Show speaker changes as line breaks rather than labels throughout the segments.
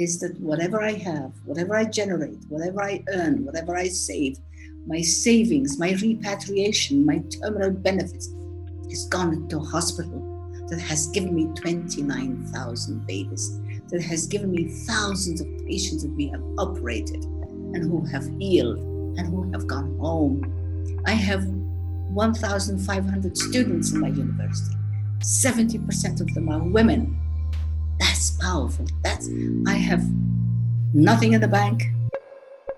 is that whatever I have, whatever I generate, whatever I earn, whatever I save, my savings, my repatriation, my terminal benefits has gone to a hospital that has given me 29,000 babies, that has given me thousands of patients that we have operated and who have healed and who have gone home. I have 1,500 students in my university. 70% of them are women. That's powerful. That's I have nothing in the bank,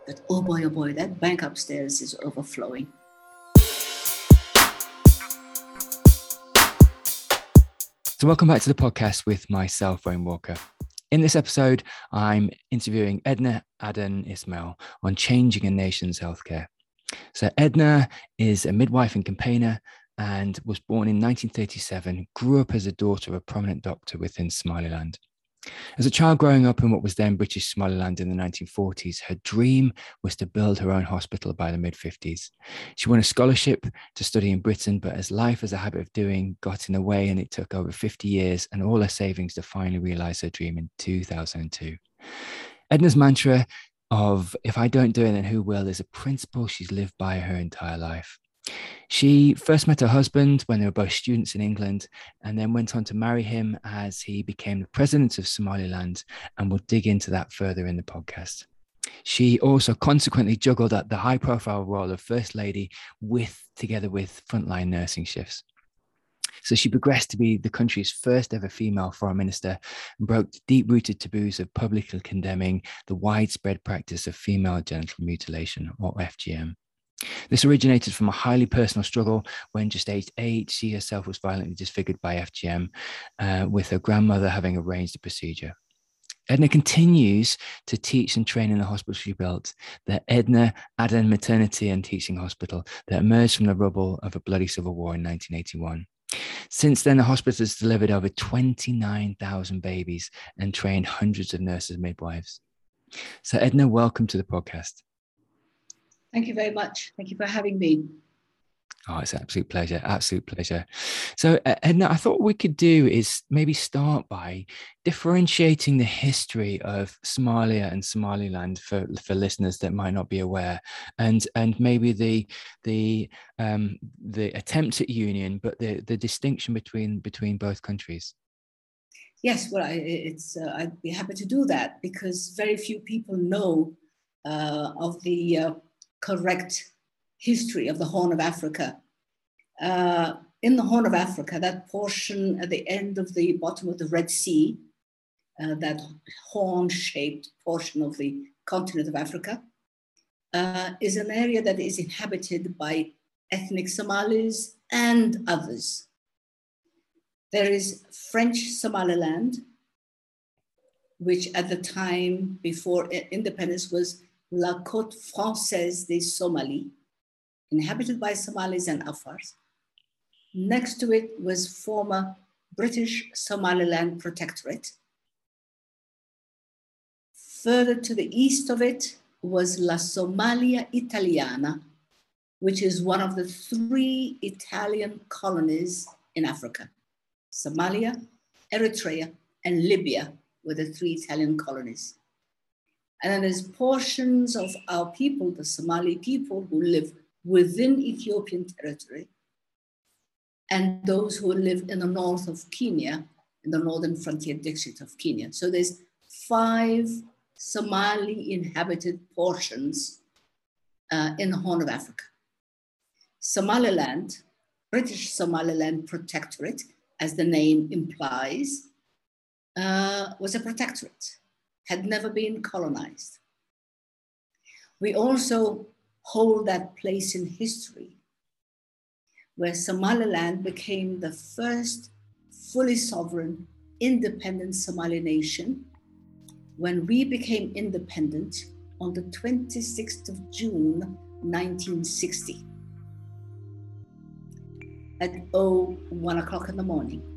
but oh boy, oh boy, that bank upstairs is overflowing.
So, welcome back to the podcast with myself, Wayne Walker. In this episode, I'm interviewing Edna Adan Ismail on changing a nation's healthcare. So, Edna is a midwife and campaigner and was born in 1937, grew up as a daughter of a prominent doctor within Somaliland. As a child growing up in what was then British Somaliland in the 1940s, her dream was to build her own hospital by the mid 50s. She won a scholarship to study in Britain, but as life as a habit of doing got in the way, and it took over 50 years and all her savings to finally realize her dream in 2002. Edna's mantra of if I don't do it, then who will is a principle she's lived by her entire life. She first met her husband when they were both students in England and then went on to marry him as he became the president of Somaliland. And we'll dig into that further in the podcast. She also consequently juggled at the high profile role of First Lady with together with frontline nursing shifts. So she progressed to be the country's first ever female foreign minister and broke deep rooted taboos of publicly condemning the widespread practice of female genital mutilation, or FGM. This originated from a highly personal struggle when just aged eight, she herself was violently disfigured by FGM, uh, with her grandmother having arranged the procedure. Edna continues to teach and train in the hospital she built, the Edna Adan Maternity and Teaching Hospital that emerged from the rubble of a bloody civil war in 1981. Since then, the hospital has delivered over 29,000 babies and trained hundreds of nurses and midwives. So, Edna, welcome to the podcast.
Thank you very much. Thank you for having me.
Oh, it's an absolute pleasure. Absolute pleasure. So, uh, Edna, I thought we could do is maybe start by differentiating the history of Somalia and Somaliland for, for listeners that might not be aware, and and maybe the the um, the attempt at union, but the the distinction between between both countries.
Yes, well, I, it's uh, I'd be happy to do that because very few people know uh, of the uh, correct history of the Horn of Africa. Uh, in the Horn of Africa, that portion at the end of the bottom of the Red Sea, uh, that horn shaped portion of the continent of Africa, uh, is an area that is inhabited by ethnic Somalis and others. There is French Somaliland, which at the time before independence was La Côte Française des Somalie, inhabited by Somalis and Afars. Next to it was former British Somaliland Protectorate. Further to the east of it was La Somalia Italiana, which is one of the three Italian colonies in Africa. Somalia, Eritrea, and Libya were the three Italian colonies. And then there's portions of our people, the Somali people who live within Ethiopian territory, and those who live in the north of Kenya, in the northern frontier district of Kenya. So there's five Somali inhabited portions uh, in the Horn of Africa. Somaliland, British Somaliland Protectorate, as the name implies, uh, was a protectorate had never been colonized. We also hold that place in history where Somaliland became the first fully sovereign, independent Somali nation when we became independent on the 26th of June 1960 at oh, 1 o'clock in the morning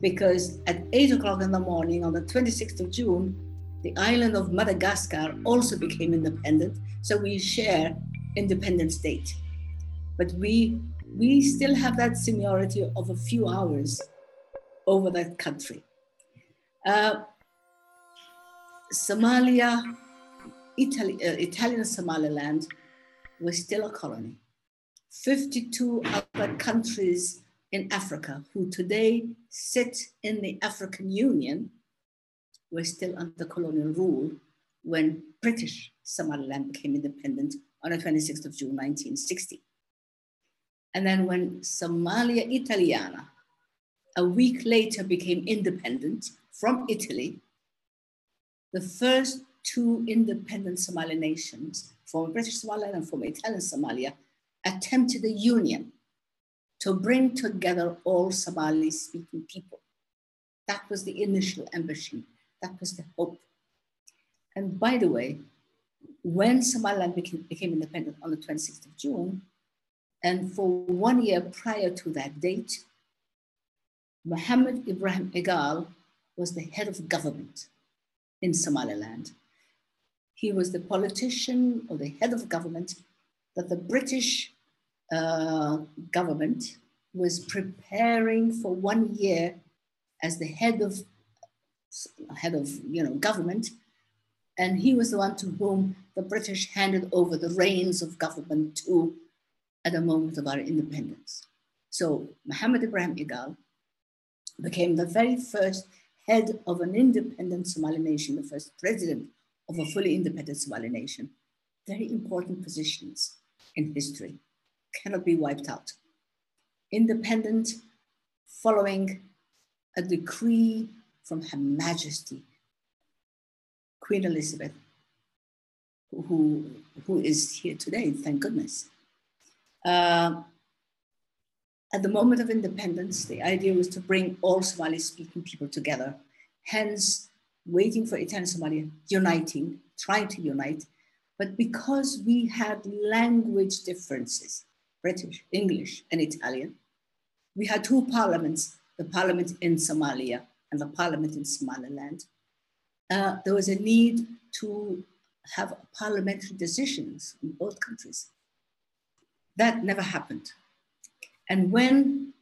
because at 8 o'clock in the morning on the 26th of June, the island of Madagascar also became independent. So we share independence date. But we, we still have that seniority of a few hours over that country. Uh, Somalia, Italy, uh, Italian Somaliland was still a colony. 52 other countries in Africa who today sit in the African Union were still under colonial rule when British Somaliland became independent on the 26th of June 1960. And then when Somalia Italiana, a week later became independent from Italy, the first two independent Somali nations, former British Somaliland and former Italian Somalia, attempted a union to bring together all Somali speaking people. That was the initial ambition. That was the hope. And by the way, when Somaliland became, became independent on the 26th of June, and for one year prior to that date, Muhammad Ibrahim Egal was the head of government in Somaliland. He was the politician or the head of government that the British uh, government was preparing for one year as the head of head of you know government, and he was the one to whom the British handed over the reins of government to at the moment of our independence. So Muhammad Ibrahim Egal became the very first head of an independent Somali nation, the first president of a fully independent Somali nation. Very important positions in history cannot be wiped out. Independent following a decree from Her Majesty, Queen Elizabeth, who, who is here today, thank goodness. Uh, at the moment of independence, the idea was to bring all Somali speaking people together, hence waiting for Italian Somalia, uniting, trying to unite. But because we had language differences, British, English, and Italian. We had two parliaments, the parliament in Somalia and the parliament in Somaliland. Uh, there was a need to have parliamentary decisions in both countries. That never happened. And when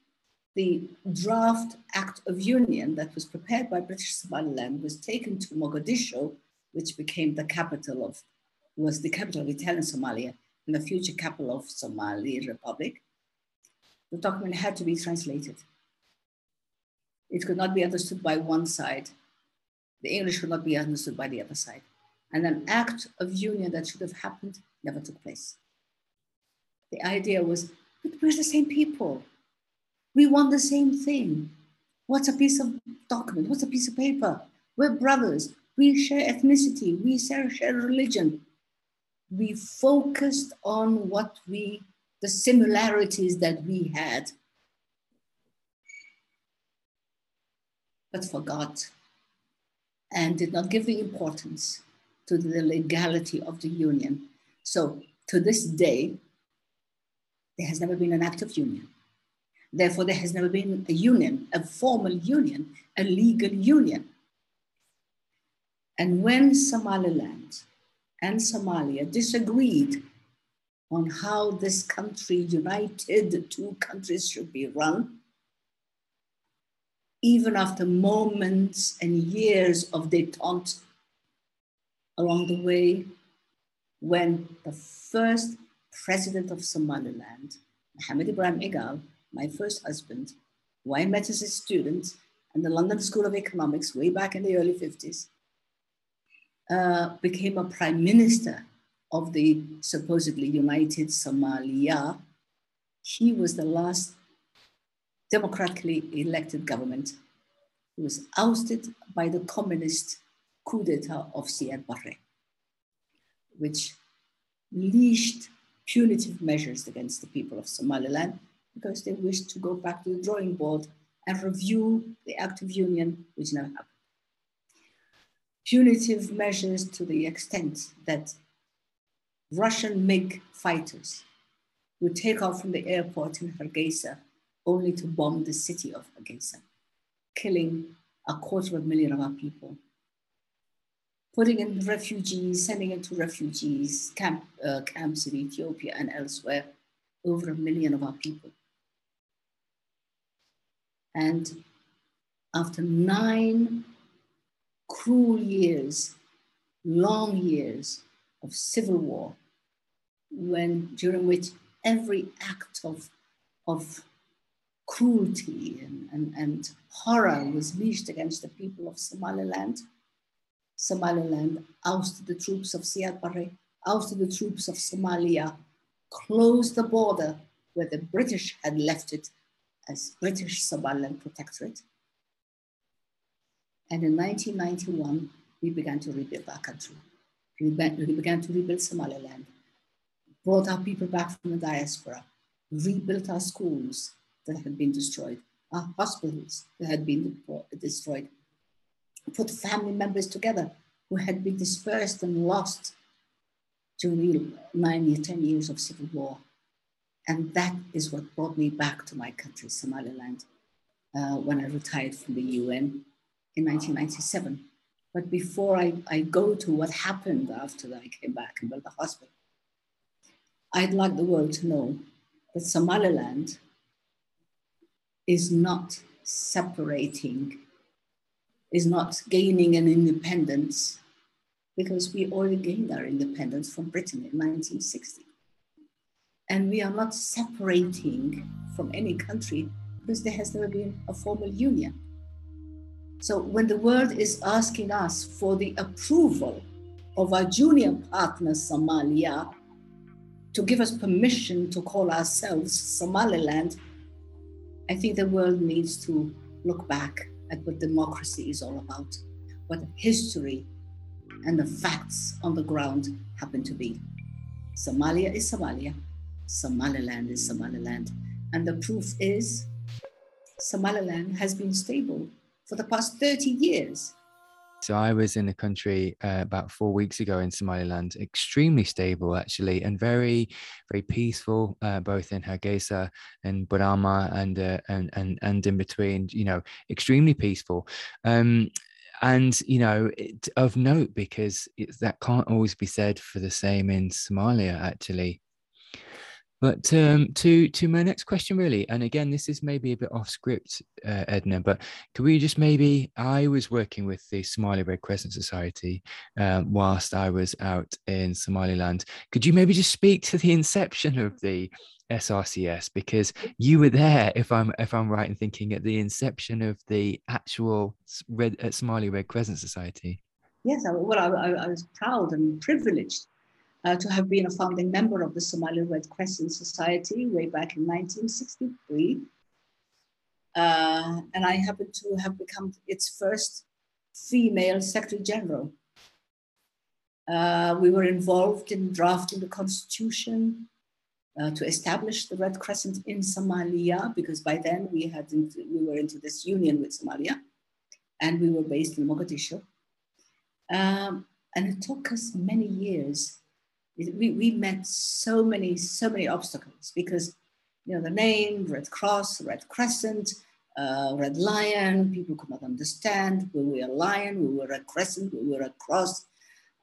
the draft Act of Union that was prepared by British Somaliland was taken to Mogadishu, which became the capital of, was the capital of Italian Somalia, in the future capital of Somali Republic, the document had to be translated. It could not be understood by one side. The English could not be understood by the other side. And an act of union that should have happened never took place. The idea was, but we're the same people. We want the same thing. What's a piece of document? What's a piece of paper? We're brothers. We share ethnicity. We share, share religion we focused on what we, the similarities that we had, but forgot and did not give the importance to the legality of the union. So to this day, there has never been an act of union. Therefore, there has never been a union, a formal union, a legal union. And when Somaliland and Somalia disagreed on how this country, united, the two countries should be run, even after moments and years of detente along the way, when the first president of Somaliland, Mohammed Ibrahim Egal, my first husband, who I met as a student in the London School of Economics way back in the early 50s, uh, became a prime minister of the supposedly united Somalia, he was the last democratically elected government. He was ousted by the communist coup d'etat of Siad Barre, which leashed punitive measures against the people of Somaliland because they wished to go back to the drawing board and review the Act of Union, which never happened punitive measures to the extent that Russian MiG fighters would take off from the airport in Hargeisa only to bomb the city of Hargeisa, killing a quarter of a million of our people. Putting in refugees, sending into refugees camp, uh, camps in Ethiopia and elsewhere, over a million of our people. And after nine cruel years long years of civil war, when during which every act of, of cruelty and, and, and horror was leashed against the people of Somaliland. Somaliland ousted the troops of Siad Barre, ousted the troops of Somalia, closed the border where the British had left it as British Somaliland Protectorate. And in 1991, we began to rebuild our country. We began to rebuild Somaliland, brought our people back from the diaspora, rebuilt our schools that had been destroyed, our hospitals that had been destroyed, put family members together who had been dispersed and lost during nine years, 10 years of civil war. And that is what brought me back to my country, Somaliland, uh, when I retired from the UN in 1997. But before I, I go to what happened after I came back and built the hospital, I'd like the world to know that Somaliland is not separating, is not gaining an independence because we already gained our independence from Britain in 1960. And we are not separating from any country because there has never been a formal union. So when the world is asking us for the approval of our junior partner, Somalia, to give us permission to call ourselves Somaliland, I think the world needs to look back at what democracy is all about, what history and the facts on the ground happen to be. Somalia is Somalia, Somaliland is Somaliland, and the proof is Somaliland has been stable for the past 30 years.
So I was in the country uh, about four weeks ago in Somaliland, extremely stable actually, and very, very peaceful, uh, both in Hargeisa and Borama and, uh, and and and in between. You know, extremely peaceful. Um, and you know it, of note because that can't always be said for the same in somalia actually but um, to to my next question, really, and again, this is maybe a bit off script, uh, Edna, but could we just maybe? I was working with the Somali Red Crescent Society um, whilst I was out in Somaliland. Could you maybe just speak to the inception of the SRCS because you were there, if I'm if I'm right in thinking, at the inception of the actual Red uh, Somali Red Crescent Society.
Yes, I, well, I, I was proud and privileged uh, to have been a founding member of the Somali Red Crescent Society way back in 1963. Uh, and I happened to have become its first female Secretary General. Uh, we were involved in drafting the constitution uh, to establish the Red Crescent in Somalia, because by then we had into, we were into this union with Somalia, and we were based in Mogadishu. Um, and it took us many years we, we met so many, so many obstacles because, you know, the name, Red Cross, Red Crescent, uh, Red Lion, people could not understand. We were a lion, we were a crescent, we were a cross.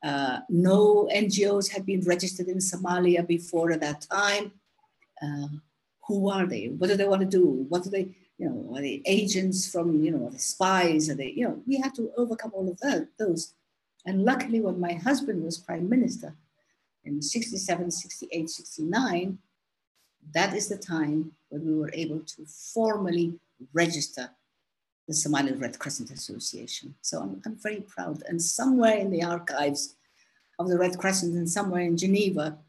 Uh, no NGOs had been registered in Somalia before at that time. Uh, who are they? What do they want to do? What do they, you know, are they agents from, you know, are they spies? Are they, you know, we had to overcome all of that, those. And luckily, when my husband was prime minister, in 67, 68, 69, that is the time when we were able to formally register the Somali Red Crescent Association. So I'm, I'm very proud. And somewhere in the archives of the Red Crescent and somewhere in Geneva,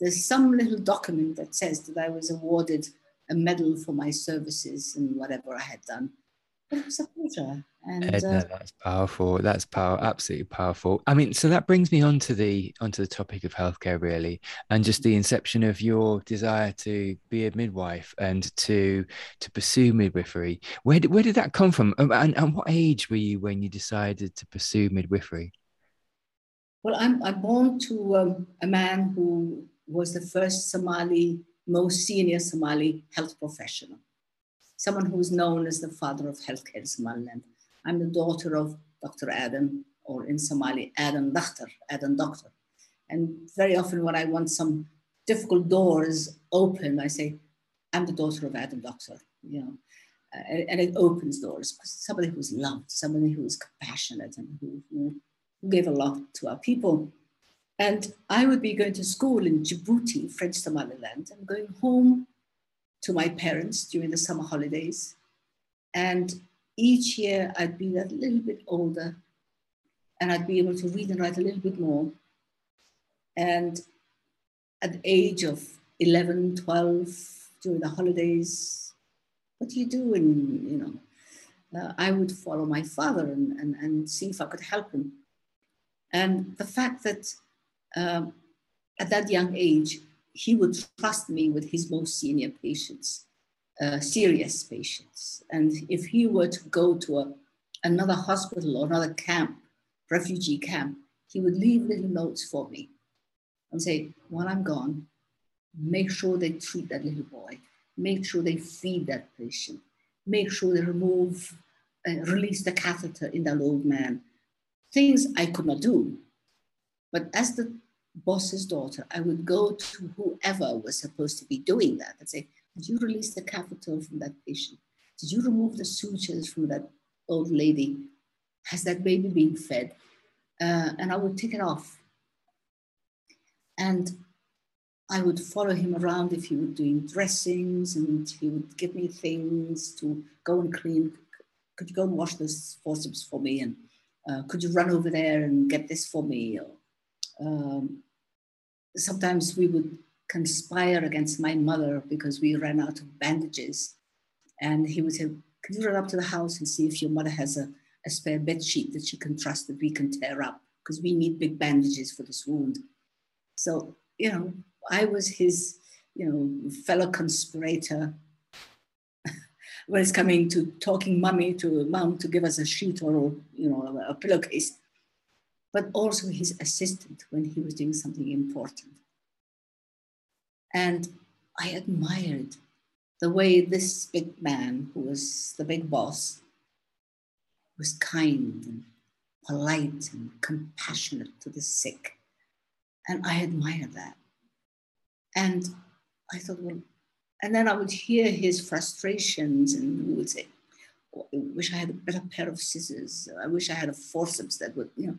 there's some little document that says that I was awarded a medal for my services and whatever I had done. But it was a pleasure. And
Edna, uh, that's powerful. That's power, absolutely powerful. I mean, so that brings me on to the onto the topic of healthcare, really, and just the inception of your desire to be a midwife and to to pursue midwifery. Where did where did that come from? And, and what age were you when you decided to pursue midwifery?
Well, I'm I'm born to um, a man who was the first Somali, most senior Somali health professional, someone who is known as the father of healthcare in Somaliland I'm the daughter of Dr. Adan, or in Somali, Adan Doctor, Adan Doctor. And very often when I want some difficult doors open, I say, I'm the daughter of Adan Doctor, you know. Uh, and it opens doors. Somebody who's loved, somebody who is compassionate and who who gave a lot to our people. And I would be going to school in Djibouti, French Somaliland, and going home to my parents during the summer holidays. And each year I'd be a little bit older and I'd be able to read and write a little bit more. And at the age of 11, 12, during the holidays, what do you do? And, you know, uh, I would follow my father and, and, and see if I could help him. And the fact that um, at that young age, he would trust me with his most senior patients, uh, serious patients. And if he were to go to a, another hospital or another camp, refugee camp, he would leave little notes for me and say, while I'm gone, make sure they treat that little boy, make sure they feed that patient, make sure they remove, uh, release the catheter in that old man. Things I could not do. But as the boss's daughter, I would go to whoever was supposed to be doing that and say, Did you release the catheter from that patient? Did you remove the sutures from that old lady? Has that baby been fed? Uh, and I would take it off. And I would follow him around if he was doing dressings and he would give me things to go and clean. Could you go and wash those forceps for me? And uh, could you run over there and get this for me? Or, um, sometimes we would conspire against my mother because we ran out of bandages. And he would say, Can you run up to the house and see if your mother has a, a spare bed sheet that she can trust that we can tear up? Because we need big bandages for this wound. So, you know, I was his, you know, fellow conspirator when it's coming to talking mummy to mom to give us a sheet or, you know, a pillowcase but also his assistant when he was doing something important. And I admired the way this big man, who was the big boss, was kind and polite and compassionate to the sick. And I admired that. And I thought, well, and then I would hear his frustrations and he would say, oh, I wish I had a better pair of scissors. I wish I had a forceps that would, you know,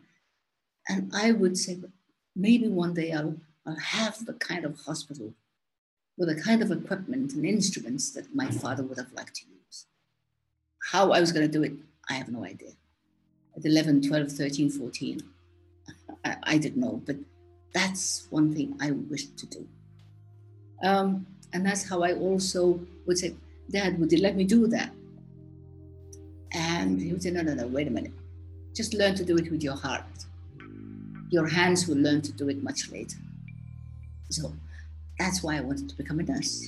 and I would say, maybe one day I'll, I'll have the kind of hospital with the kind of equipment and instruments that my father would have liked to use. How I was going to do it, I have no idea. At 11, 12, 13, 14, I, I didn't know, but that's one thing I wished to do. Um, and that's how I also would say, Dad, would you let me do that? And he would say, No, no, no, wait a minute. Just learn to do it with your heart your hands will learn to do it much later. So that's why I wanted to become a nurse.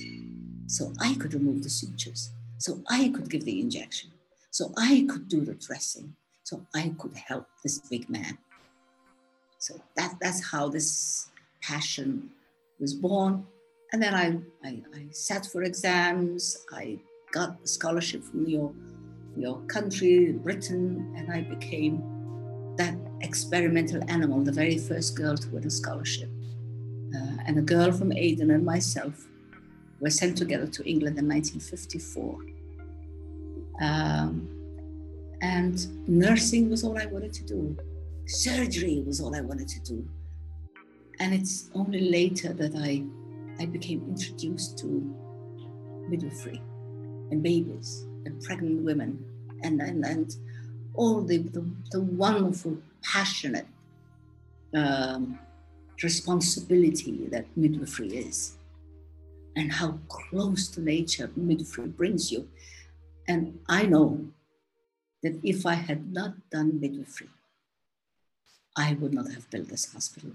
So I could remove the sutures. So I could give the injection. So I could do the dressing. So I could help this big man. So that, that's how this passion was born. And then I, I, I sat for exams. I got a scholarship from your, your country, Britain, and I became that experimental animal, the very first girl to win a scholarship. Uh, and a girl from Aden and myself were sent together to England in 1954. Um, and nursing was all I wanted to do. Surgery was all I wanted to do. And it's only later that I, I became introduced to midwifery and babies and pregnant women and, and, and all the, the, the wonderful passionate um, responsibility that midwifery is and how close to nature midwifery brings you. And I know that if I had not done midwifery, I would not have built this hospital.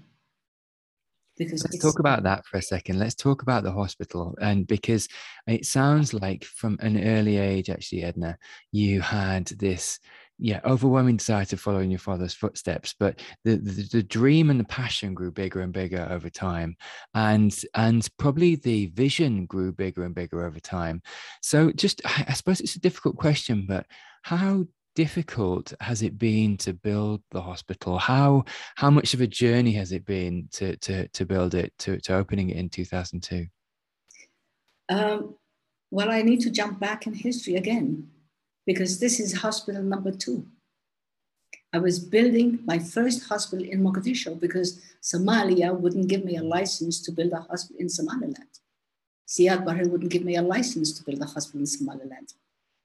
Because let's talk about that for a second. Let's talk about the hospital. And because it sounds like from an early age, actually, Edna, you had this yeah overwhelming desire to follow in your father's footsteps but the, the, the dream and the passion grew bigger and bigger over time and and probably the vision grew bigger and bigger over time. So just i suppose it's a difficult question but how difficult has it been to build the hospital? How how much of a journey has it been to to to build it to, to opening it in 2002
um, well i need to jump back in history again because this is hospital number two. I was building my first hospital in Mogadishu because Somalia wouldn't give me a license to build a hospital in Somaliland. Siad Barre wouldn't give me a license to build a hospital in Somaliland.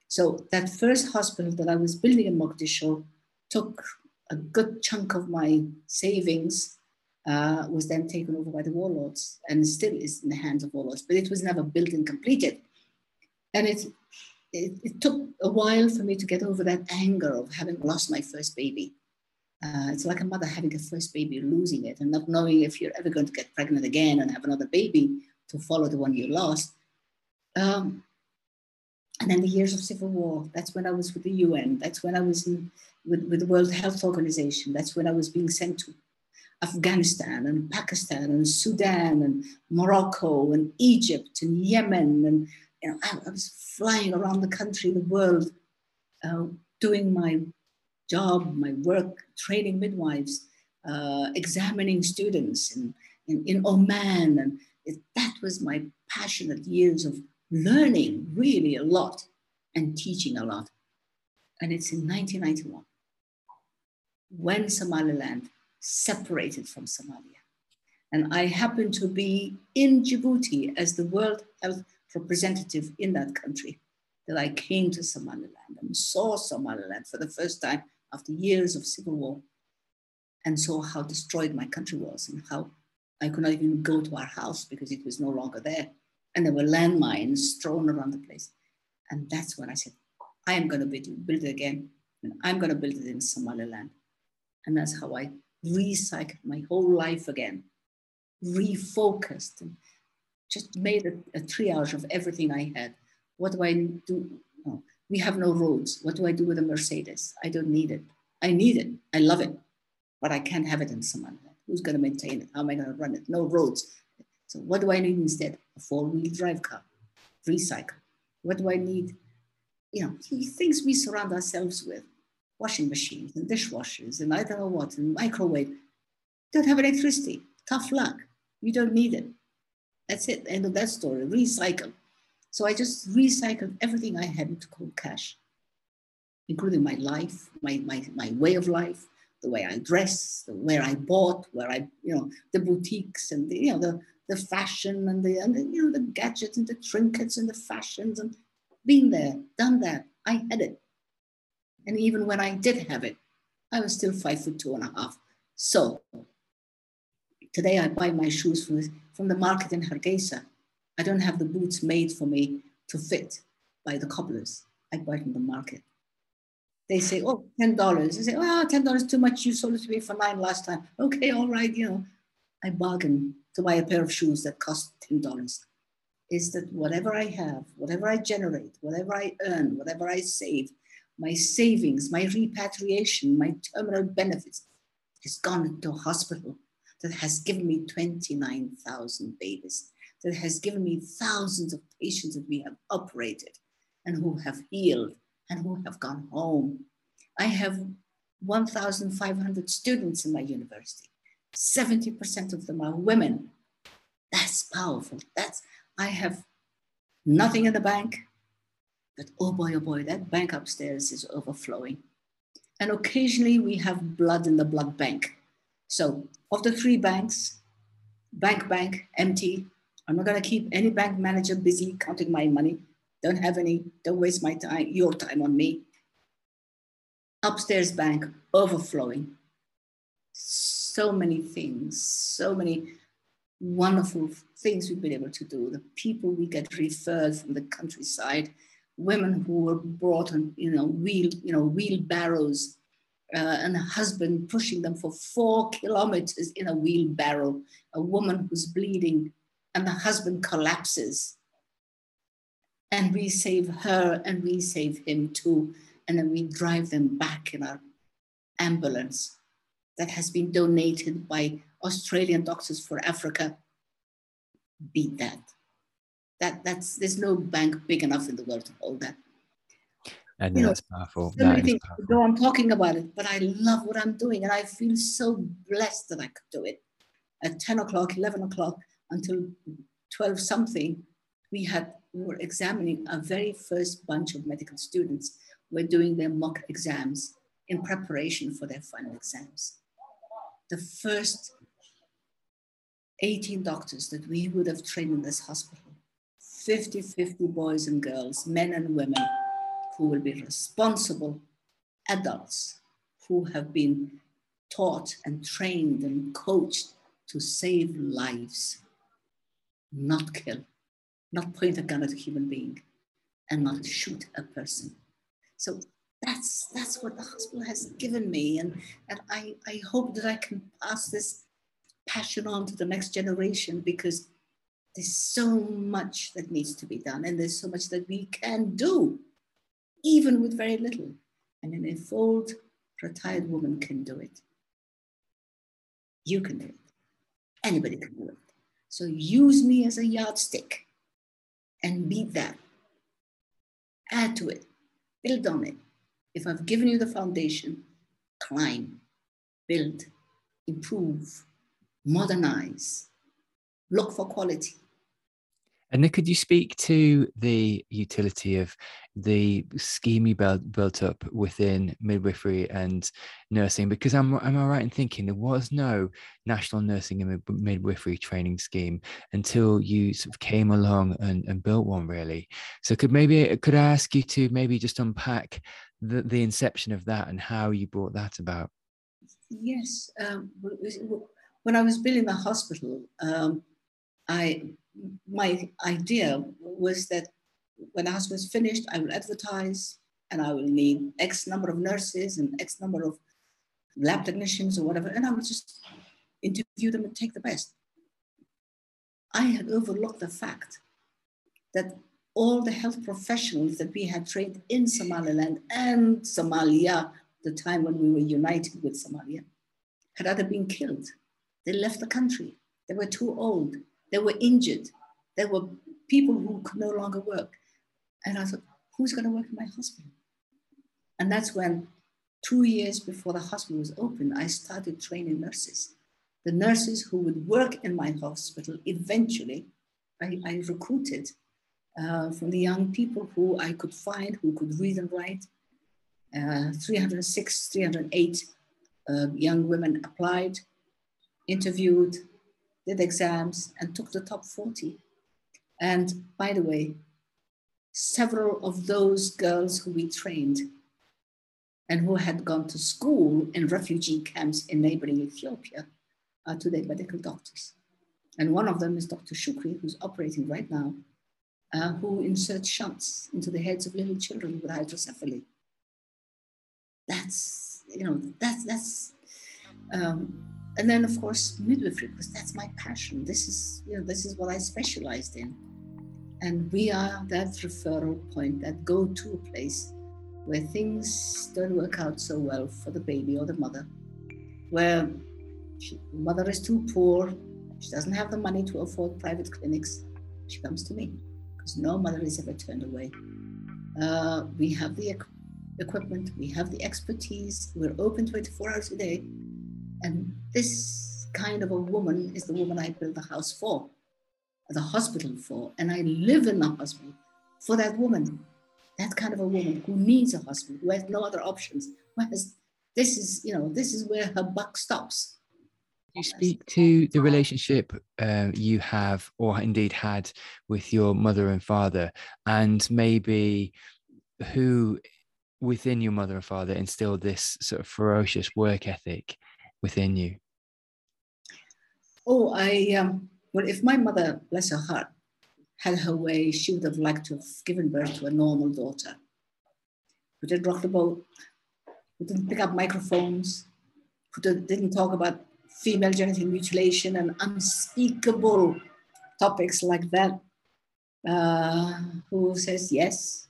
So that first hospital that I was building in Mogadishu took a good chunk of my savings, uh, was then taken over by the warlords and still is in the hands of warlords, but it was never built and completed. And it, it, it took a while for me to get over that anger of having lost my first baby. Uh, it's like a mother having a first baby, losing it, and not knowing if you're ever going to get pregnant again and have another baby to follow the one you lost. Um, and then the years of civil war. That's when I was with the UN. That's when I was in, with, with the World Health Organization. That's when I was being sent to Afghanistan and Pakistan and Sudan and Morocco and Egypt and Yemen. And you know, I, I was flying around the country, the world, uh, doing my job, my work, training midwives, uh, examining students in, in, in Oman. And it, that was my passionate years of learning really a lot and teaching a lot. And it's in 1991 when Somaliland separated from Somalia. And I happened to be in Djibouti as the World Health representative in that country that I came to Somaliland and saw Somaliland for the first time after years of civil war and saw how destroyed my country was and how I could not even go to our house because it was no longer there. And there were landmines thrown around the place. And that's when I said, I am going to build, build it again. And I'm going to build it in Somaliland. And that's how I recycled my whole life again, refocused, and just made a, a triage of everything I had. What do I do? Oh, we have no roads. What do I do with a Mercedes? I don't need it. I need it. I love it, but I can't have it in Somaliland. Who's going to maintain it? How am I going to run it? No roads. So what do I need instead? A four-wheel drive car, recycle. What do I need? You know, things we surround ourselves with, washing machines and dishwashers and I don't know what, and microwave. Don't have electricity. Tough luck. You don't need it. That's it. End of that story. Recycle. So I just recycled everything I had into cold cash, including my life, my, my, my way of life, the way I dress, the where I bought, where I, you know, the boutiques and the, you know, the, the fashion and the, and the, you know, the gadgets and the trinkets and the fashions and being there, done that. I had it. And even when I did have it, I was still five foot two and a half. So today I buy my shoes from, from the market in Hargeisa. I don't have the boots made for me to fit by the cobblers. I buy from the market. They say, oh, $10. I say, oh, $10 too much. You sold it to me for nine last time. Okay, all right, you know. I bargain to buy a pair of shoes that cost $10. Is that whatever I have, whatever I generate, whatever I earn, whatever I save, my savings, my repatriation, my terminal benefits has gone to hospital that has given me 29,000 babies, that has given me thousands of patients that we have operated and who have healed and who have gone home. I have 1,500 students in my university. 70% of them are women. That's powerful. That's, I have nothing in the bank, but oh boy, oh boy, that bank upstairs is overflowing. And occasionally we have blood in the blood bank. So of the three banks, bank bank empty. I'm not going to keep any bank manager busy counting my money. Don't have any, don't waste my time, your time on me. Upstairs bank overflowing. So many things, so many wonderful things we've been able to do. The people we get referred from the countryside women who were brought on, you know, wheel, you know, wheelbarrows, uh, and a husband pushing them for four kilometers in a wheelbarrow, a woman who's bleeding, and the husband collapses. And we save her and we save him too. And then we drive them back in our ambulance that has been donated by Australian Doctors for Africa. Beat that that that's there's no bank big enough in the world to hold that.
And you that's know, powerful.
So that many powerful. Though I'm talking about it, but I love what I'm doing, and I feel so blessed that I could do it. At 10 o'clock, 11 o'clock, until 12 something, we had we were examining our very first bunch of medical students. We're doing their mock exams, in preparation for their final exams. The first 18 doctors that we would have trained in this hospital 50 50 boys and girls, men and women, who will be responsible adults who have been taught and trained and coached to save lives, not kill, not point a gun at a human being, and not shoot a person. So that's that's what the hospital has given me, and and I I hope that I can pass this passion on to the next generation because there's so much that needs to be done, and there's so much that we can do, even with very little. And an old retired woman can do it. You can do it. Anybody can do it. So use me as a yardstick and beat that. Add to it, build on it. If I've given you the foundation, climb, build, improve, modernize, look for quality.
And could you speak to the utility of the scheme you built, built up within midwifery and nursing? Because I'm, am I right in thinking there was no national nursing and midwifery training scheme until you sort of came along and, and built one, really? So could maybe could I ask you to maybe just unpack the, the inception of that and how you brought that about?
Yes, um, when I was building the hospital, um, I my idea was that when hospital is finished, I will advertise and I will need X number of nurses and X number of lab technicians or whatever, and I will just interview them and take the best. I had overlooked the fact that all the health professionals that we had trained in Somaliland and Somalia, the time when we were united with Somalia, had either been killed, they left the country, they were too old, they were injured. There were people who could no longer work. And I thought, who's going to work in my hospital? And that's when, two years before the hospital was open, I started training nurses. The nurses who would work in my hospital, eventually, I, I recruited uh, from the young people who I could find, who could read and write. Uh, 306, 308 uh, young women applied, interviewed, did exams, and took the top 40. And by the way, several of those girls who we trained and who had gone to school in refugee camps in neighboring Ethiopia are today medical doctors. And one of them is Dr. Shukri, who's operating right now, uh, who inserts shunts into the heads of little children with hydrocephaly. That's, you know, that's, that's, um, and then of course midwifery because that's my passion. This is you know this is what i specialized in. And we are that referral point that go-to a place where things don't work out so well for the baby or the mother where she, the mother is too poor she doesn't have the money to afford private clinics she comes to me because no mother is ever turned away. Uh, we have the equipment we have the expertise we're open 24 hours a day and this kind of a woman is the woman I built the house for, the hospital for. And I live in the hospital for that woman, that kind of a woman who needs a hospital, who has no other options. Who has, this is, you know, this is where her buck stops.
You speak to the relationship uh, you have, or indeed had, with your mother and father, and maybe who within your mother and father instilled this sort of ferocious work ethic within you?
Oh, I, um, well, if my mother, bless her heart, had her way, she would have liked to have given birth to a normal daughter who didn't rock the boat, who didn't pick up microphones, who didn't talk about female genital mutilation and unspeakable topics like that, uh, who says, yes,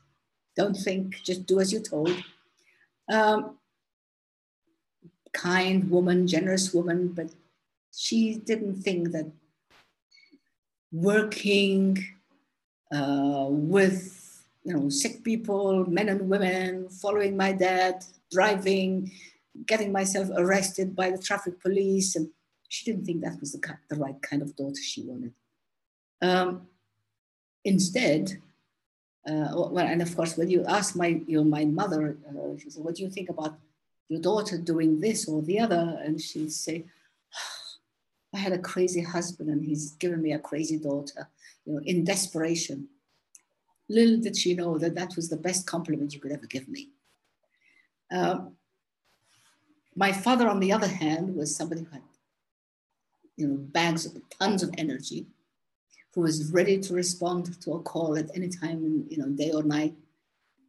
don't think, just do as you're told. Um, kind woman, generous woman, but she didn't think that working uh, with you know sick people, men and women, following my dad, driving, getting myself arrested by the traffic police, and she didn't think that was the, the right kind of daughter she wanted. Um, instead, uh, well, and of course, when you ask my, you know, my mother, uh, she said, "What do you think about your daughter doing this or the other? And she'd say, I had a crazy husband and he's given me a crazy daughter, you know, in desperation. Little did she know that that was the best compliment you could ever give me. Um, my father, on the other hand, was somebody who had, you know, bags of tons of energy, who was ready to respond to a call at any time, you know, day or night,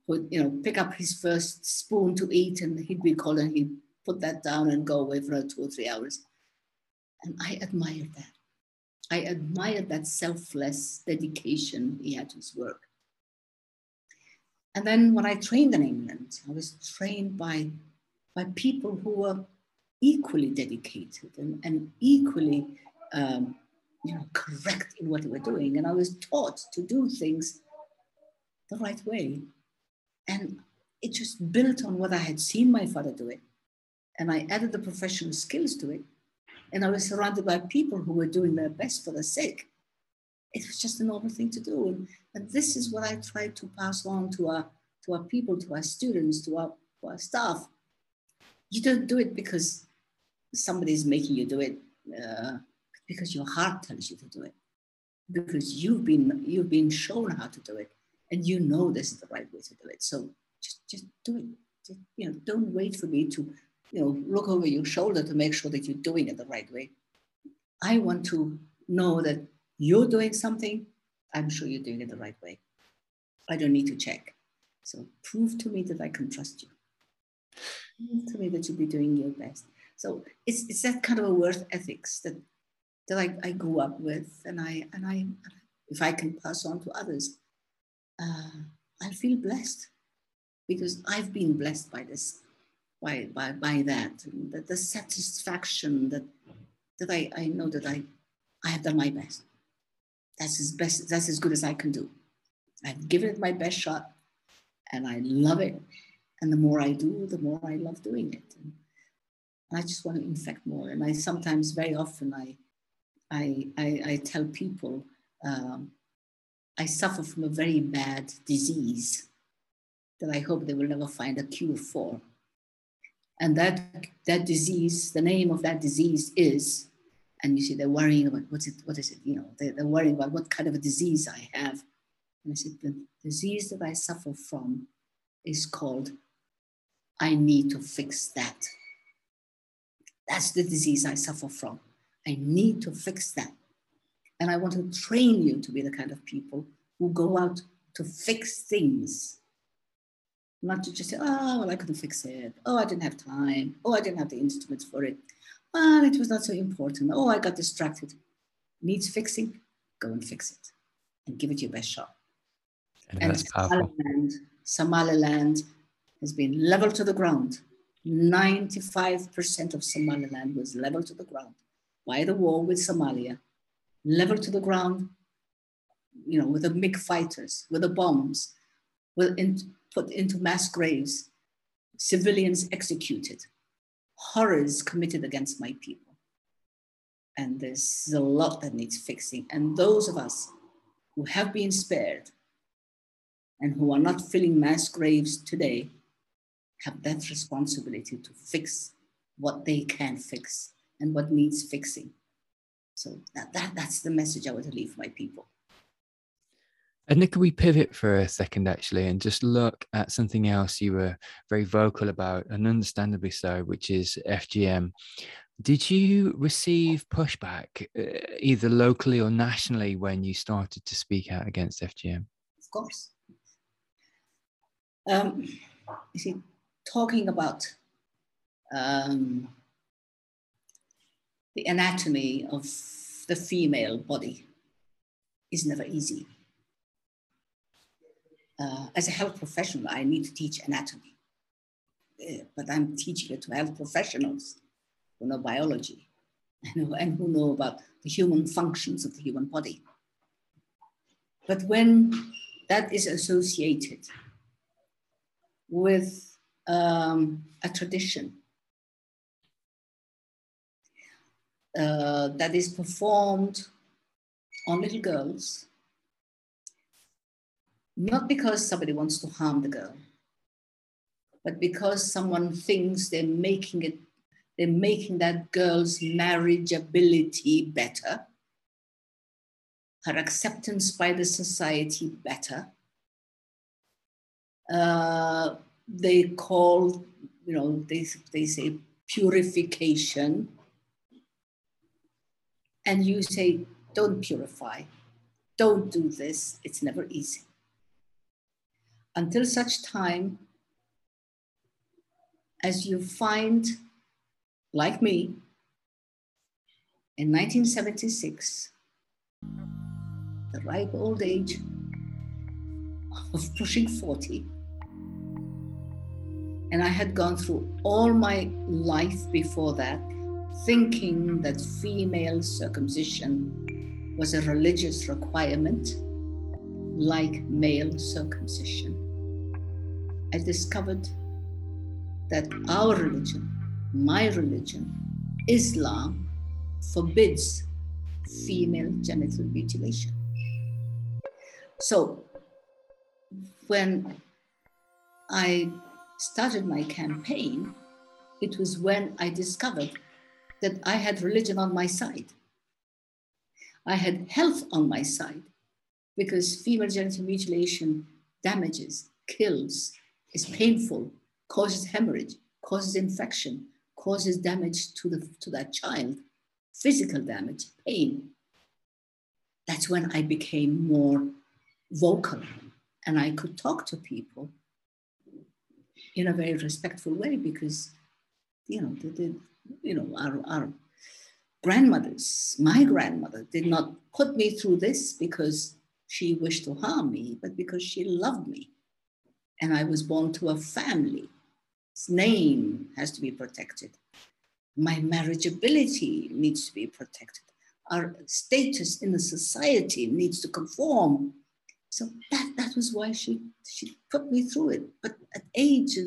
would, you know, pick up his first spoon to eat and he'd be called and he'd put that down and go away for two or three hours. And I admired that. I admired that selfless dedication he had to his work. And then when I trained in England, I was trained by, by people who were equally dedicated and, and equally um, you know, correct in what they were doing. And I was taught to do things the right way. And it just built on what I had seen my father do it. And I added the professional skills to it. And I was surrounded by people who were doing their best for the sake. It was just a normal thing to do. And, and this is what I try to pass on to our, to our people, to our students, to our, to our staff. You don't do it because somebody's making you do it, uh, because your heart tells you to do it, because you've been, you've been shown how to do it and you know this is the right way to do it. So just just do it. Just, you know, don't wait for me to, you know, look over your shoulder to make sure that you're doing it the right way. I want to know that you're doing something. I'm sure you're doing it the right way. I don't need to check. So prove to me that I can trust you. Prove to me that you'll be doing your best. So it's, it's that kind of a worth ethics that that I, I grew up with and I and I if I can pass on to others uh, I feel blessed because I've been blessed by this, by, by, by that, that the satisfaction that, that I, I know that I, I have done my best. That's as best, that's as good as I can do. I've given it my best shot and I love it. And the more I do, the more I love doing it. And I just want to infect more. And I sometimes, very often, I, I, I, I tell people, um, I suffer from a very bad disease that I hope they will never find a cure for. And that, that disease, the name of that disease is, and you see, they're worrying about what's it, what is it, you know, they're, they're worrying about what kind of a disease I have. And I said, the disease that I suffer from is called, I need to fix that. That's the disease I suffer from. I need to fix that. And I want to train you to be the kind of people who go out to fix things. Not to just say, oh, well, I couldn't fix it. Oh, I didn't have time. Oh, I didn't have the instruments for it. Well, it was not so important. Oh, I got distracted. Needs fixing? Go and fix it and give it your best shot.
And, and
Somaliland, Somaliland has been leveled to the ground. 95% of Somaliland was leveled to the ground by the war with Somalia leveled to the ground, you know, with the MiG fighters, with the bombs, with in, put into mass graves, civilians executed, horrors committed against my people. And there's a lot that needs fixing. And those of us who have been spared and who are not filling mass graves today have that responsibility to fix what they can fix and what needs fixing. So that, that, that's the message I want to leave for my people.
And Nick, we pivot for a second actually and just look at something else you were very vocal about, and understandably so, which is FGM. Did you receive pushback uh, either locally or nationally when you started to speak out against FGM?
Of course. Um, you see, talking about um, the anatomy of the female body is never easy. Uh, as a health professional, I need to teach anatomy, uh, but I'm teaching it to health professionals who know biology and who, and who know about the human functions of the human body. But when that is associated with um, a tradition uh, that is performed on little girls, not because somebody wants to harm the girl, but because someone thinks they're making it, they're making that girl's marriageability better, her acceptance by the society better. Uh, they call, you know, they, they say purification. And you say, don't purify, don't do this. It's never easy. Until such time as you find, like me, in 1976, the ripe old age of pushing 40. And I had gone through all my life before that thinking that female circumcision was a religious requirement like male circumcision. I discovered that our religion, my religion, Islam, forbids female genital mutilation. So when I started my campaign, it was when I discovered that I had religion on my side. I had health on my side because female genital mutilation damages, kills, is painful, causes hemorrhage, causes infection, causes damage to, the, to that child, physical damage, pain. That's when I became more vocal and I could talk to people in a very respectful way because, you know, the, you know, our, our grandmothers, my grandmother did not put me through this because she wished to harm me, but because she loved me. And I was born to a family. Its name has to be protected. My marriageability needs to be protected. Our status in the society needs to conform so that, that was why she, she put me through it. But at age,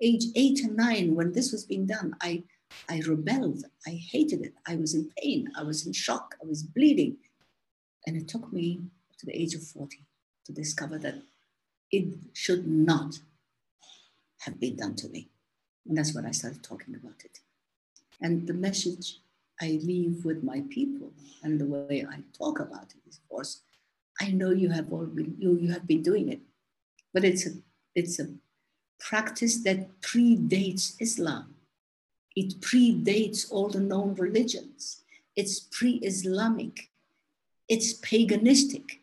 age eight and nine, when this was being done, I, I rebelled. I hated it. I was in pain. I was in shock. I was bleeding. And it took me to the age of 40 to discover that it should not have been done to me. And that's when I started talking about it. And the message I leave with my people and the way I talk about it is, of course, I know you have all been, you, you have been doing it, but it's a, it's a practice that predates Islam. It predates all the known religions. It's pre-Islamic. It's paganistic.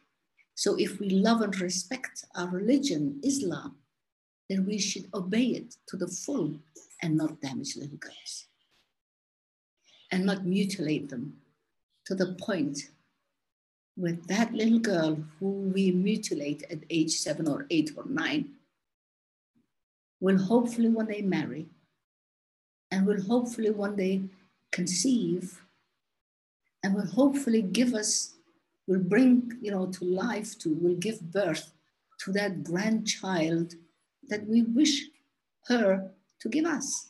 So if we love and respect our religion, Islam, then we should obey it to the full and not damage little girls and not mutilate them to the point with that little girl who we mutilate at age seven or eight or nine will hopefully when they marry and will hopefully one day conceive and will hopefully give us will bring you know to life to will give birth to that grandchild that we wish her to give us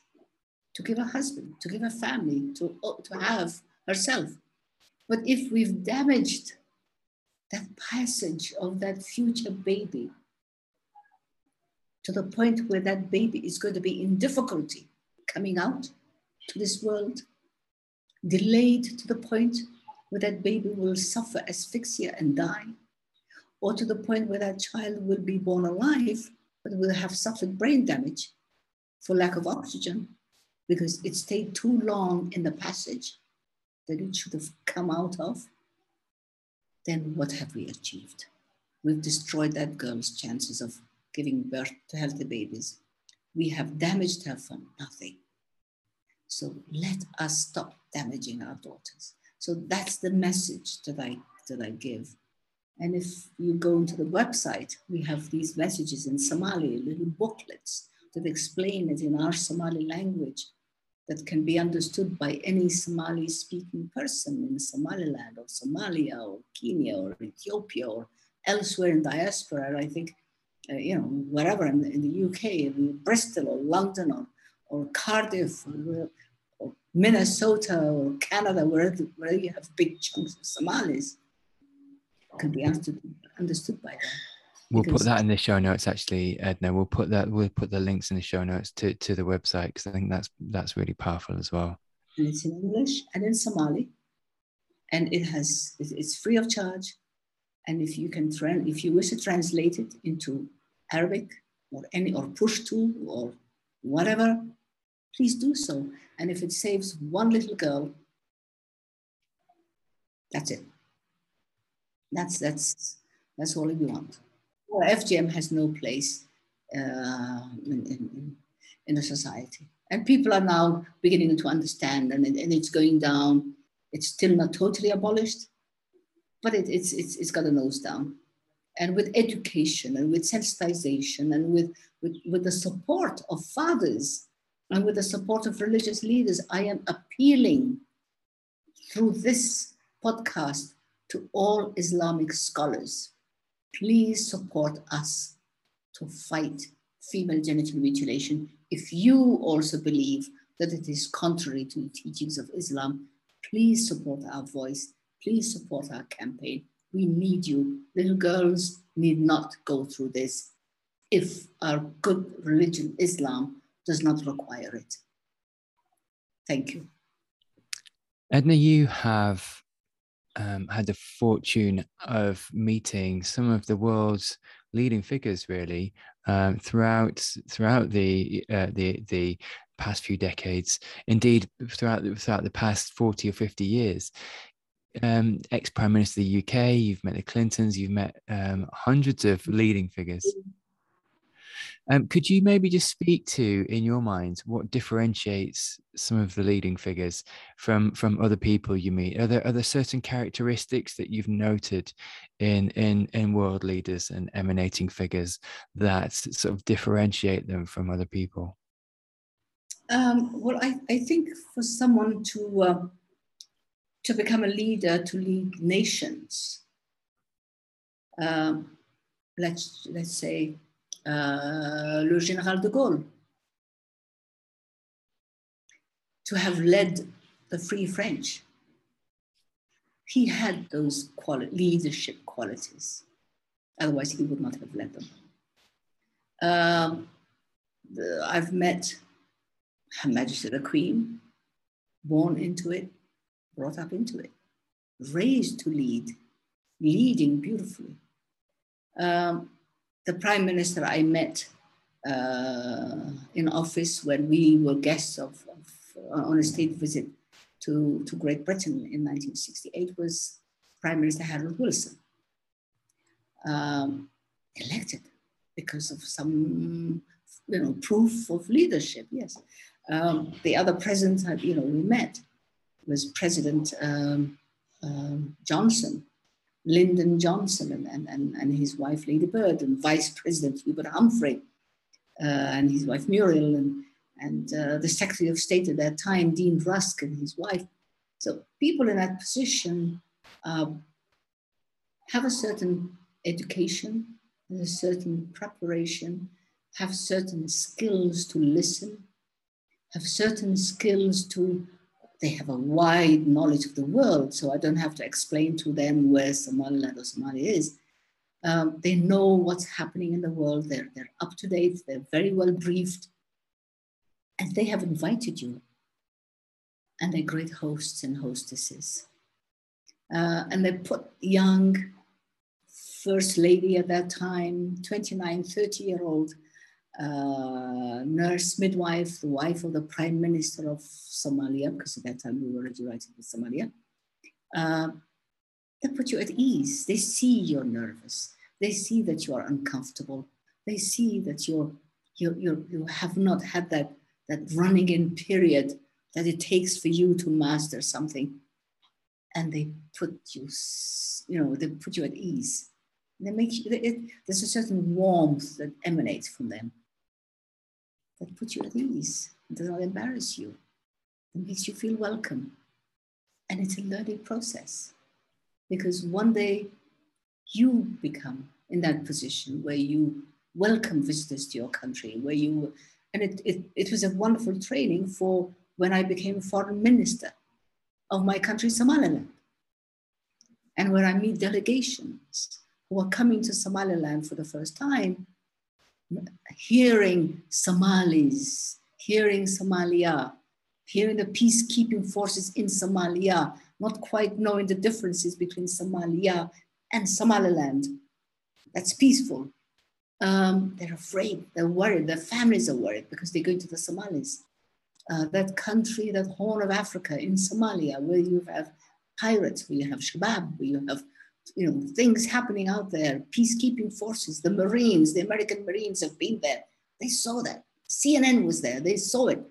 to give a husband to give a family to, to have herself. But if we've damaged that passage of that future baby to the point where that baby is going to be in difficulty coming out to this world, delayed to the point where that baby will suffer asphyxia and die, or to the point where that child will be born alive but will have suffered brain damage for lack of oxygen because it stayed too long in the passage that it should have come out of then what have we achieved? We've destroyed that girl's chances of giving birth to healthy babies. We have damaged her for nothing. So let us stop damaging our daughters. So that's the message that I, that I give. And if you go into the website, we have these messages in Somali, little booklets that explain it in our Somali language that can be understood by any Somali speaking person in Somaliland or Somalia or Kenya or Ethiopia or elsewhere in diaspora. I think, uh, you know, wherever in the, in the UK, in Bristol or London or, or Cardiff or, or Minnesota or Canada, where, where you have big chunks of Somalis, can be understood, understood by them.
We'll put that in the show notes, actually, Edna. We'll put that. We'll put the links in the show notes to, to the website because I think that's that's really powerful as well.
And it's in English and in Somali, and it has it's free of charge. And if you can trans, if you wish to translate it into Arabic or any or Pashto or whatever, please do so. And if it saves one little girl, that's it. That's that's that's all we want. Well, FGM has no place uh, in, in, in a society, and people are now beginning to understand, and, and it's going down. It's still not totally abolished, but it, it's it's it's got a nose down and with education and with sensitization and with, with, with the support of fathers and with the support of religious leaders, I am appealing through this podcast to all Islamic scholars. Please support us to fight female genital mutilation. If you also believe that it is contrary to the teachings of Islam, please support our voice. Please support our campaign we need you. Little girls need not go through this if our good religion, Islam, does not require it. Thank you.
Edna, you have um, had the fortune of meeting some of the world's leading figures, really, um, throughout throughout the uh, the the past few decades. Indeed, throughout throughout the past forty or fifty years, um, ex Prime Minister of the UK, you've met the Clintons, you've met um, hundreds of leading figures. Um, could you maybe just speak to, in your mind, what differentiates some of the leading figures from from other people you meet? Are there are there certain characteristics that you've noted in in in world leaders and emanating figures that sort of differentiate them from other people?
Um, well, I, I think for someone to uh, to become a leader to lead nations. Um, let's, let's say uh, Le Général de Gaulle, to have led the Free French. He had those quali- leadership qualities. Otherwise, he would not have led them. Um, the, I've met Her Majesty the Queen, born into it, brought up into it, raised to lead, leading beautifully. Um, the prime minister I met uh, in office when we were guests of, of uh, on a state visit to, to Great Britain in 1968 was Prime Minister Harold Wilson, um, elected because of some you know proof of leadership. Yes, um, the other presidents, you know, we met was President um, um, Johnson, Lyndon Johnson, and, and, and his wife Lady Bird, and Vice President Hubert Humphrey, uh, and his wife Muriel, and, and uh, the Secretary of State at that time, Dean Rusk, and his wife. So people in that position uh, have a certain education, and a certain preparation, have certain skills to listen, have certain skills to they have a wide knowledge of the world, so I don't have to explain to them where Somaliland or Somalia is. Um, they know what's happening in the world. They're, they're up to date. They're very well briefed. And they have invited you. And they're great hosts and hostesses. Uh, and they put young first lady at that time, 29, 30 year old uh, nurse, midwife, the wife of the prime minister of Somalia, because at that time we were already writing with Somalia. Uh, they put you at ease. They see you're nervous. They see that you are uncomfortable. They see that you're, you you you have not had that, that running in period that it takes for you to master something. And they put you, you know, they put you at ease. They make you, it, there's a certain warmth that emanates from them that puts you at ease, does not embarrass you, that makes you feel welcome. And it's a learning process because one day you become in that position where you welcome visitors to your country, where you, and it, it, it was a wonderful training for when I became foreign minister of my country, Somaliland. And where I meet delegations who are coming to Somaliland for the first time, hearing Somalis, hearing Somalia, hearing the peacekeeping forces in Somalia, not quite knowing the differences between Somalia and Somaliland. That's peaceful. Um, they're afraid, they're worried, their families are worried because they're going to the Somalis. Uh, that country, that horn of Africa in Somalia, where you have pirates, where you have Shabab, where you have you know things happening out there, peacekeeping forces, the Marines, the American Marines have been there. They saw that. CNN was there, they saw it.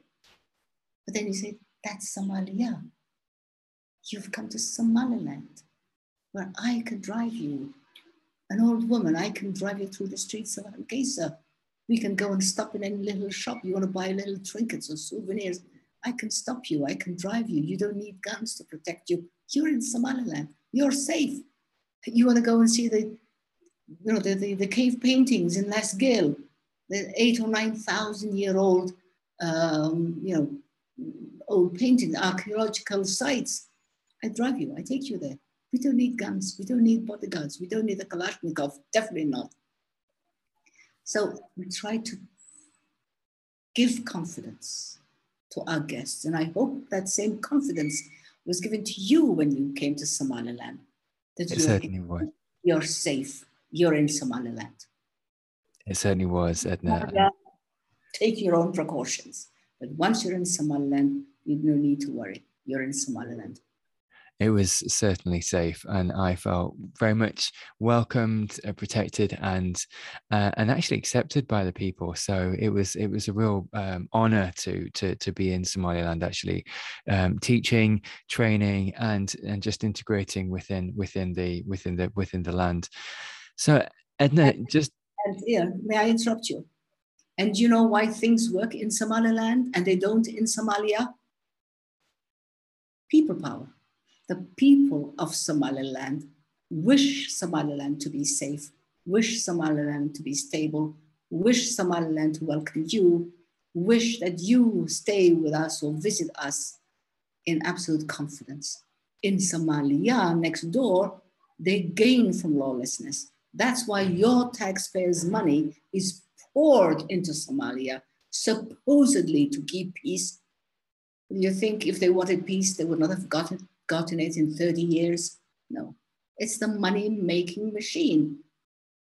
But then you say, that's Somalia. You've come to Somaliland, where I can drive you. An old woman, I can drive you through the streets of Hargeisa. We can go and stop in any little shop. You want to buy little trinkets or souvenirs. I can stop you. I can drive you. You don't need guns to protect you. You're in Somaliland. You're safe. You want to go and see the, you know, the, the, the cave paintings in Laas Geel, the eight or nine thousand year old, um, you know, old paintings, archaeological sites. I drive you. I take you there. We don't need guns. We don't need bodyguards. We don't need a Kalashnikov. Definitely not. So we try to give confidence to our guests. And I hope that same confidence was given to you when you came to Somaliland.
That it certainly was.
You're safe. You're in Somaliland.
It certainly was, Edna.
Take your own precautions. But once you're in Somaliland, you no need to worry. You're in Somaliland
it was certainly safe and i felt very much welcomed uh, protected and uh, and actually accepted by the people. So it was it was a real um, honor to to to be in somaliland actually um, teaching training and and just integrating within within the within the within the land. So edna just
and yeah may i interrupt you? And you know why things work in somaliland and they don't in somalia? People power the people of Somaliland wish Somaliland to be safe, wish Somaliland to be stable, wish Somaliland to welcome you, wish that you stay with us or visit us in absolute confidence. In Somalia, next door, they gain from lawlessness. That's why your taxpayers' money is poured into Somalia, supposedly to keep peace. You think if they wanted peace, they would not have gotten gotten it in 30 years. No, it's the money making machine.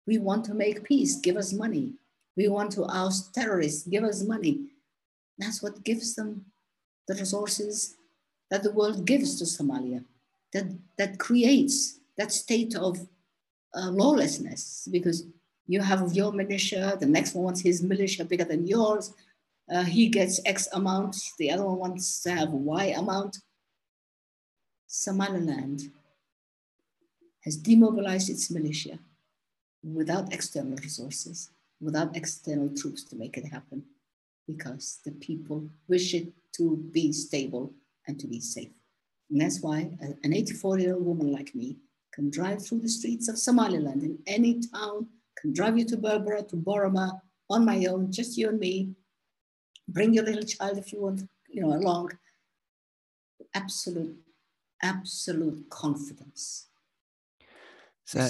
We want to make peace, give us money. We want to oust terrorists, give us money. That's what gives them the resources that the world gives to Somalia, that, that creates that state of uh, lawlessness because you have your militia, the next one wants his militia bigger than yours. Uh, he gets X amount, the other one wants to have Y amount. Somaliland has demobilized its militia without external resources, without external troops to make it happen, because the people wish it to be stable and to be safe. And that's why an 84 year old woman like me can drive through the streets of Somaliland in any town, can drive you to Berbera, to Borama on my own, just you and me. Bring your little child if you want, you know, along. Absolute absolute confidence.
So,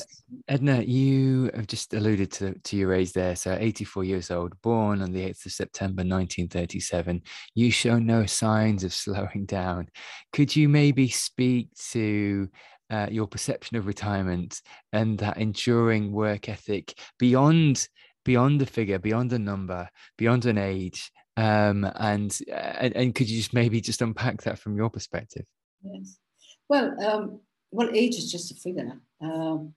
Edna, you have just alluded to, to your age there. So, 84 years old, born on the 8th of September 1937. You show no signs of slowing down. Could you maybe speak to uh, your perception of retirement and that enduring work ethic beyond beyond the figure, beyond the number, beyond an age? Um, and, and and could you just maybe just unpack that from your perspective?
Yes. Well, um, well, age is just a figure. Um,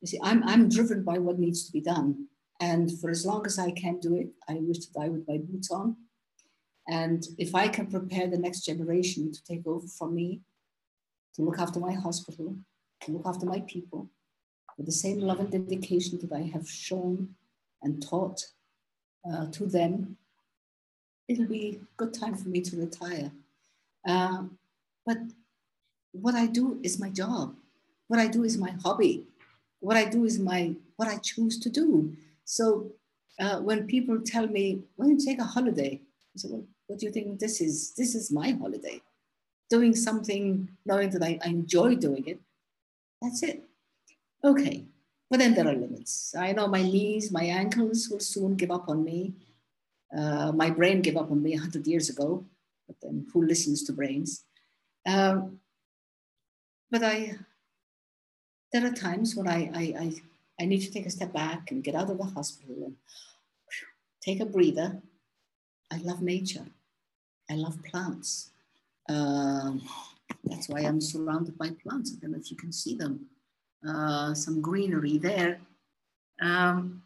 you see, I'm, I'm driven by what needs to be done. And for as long as I can do it, I wish to die with my boots on. And if I can prepare the next generation to take over from me, to look after my hospital, to look after my people, with the same love and dedication that I have shown and taught uh, to them, it'll be a good time for me to retire. Uh, but what I do is my job. What I do is my hobby. What I do is my what I choose to do. So uh, when people tell me, "Why don't you take a holiday?" I say, "Well, what do you think this is? This is my holiday. Doing something, knowing that I, I enjoy doing it. That's it. Okay. but then there are limits. I know my knees, my ankles will soon give up on me. Uh, my brain gave up on me 100 years ago, but then who listens to brains? Um, but I, there are times when I, I, I, I, need to take a step back and get out of the hospital and take a breather. I love nature. I love plants. Um, that's why I'm surrounded by plants. I don't know if you can see them. Uh, some greenery there. Um,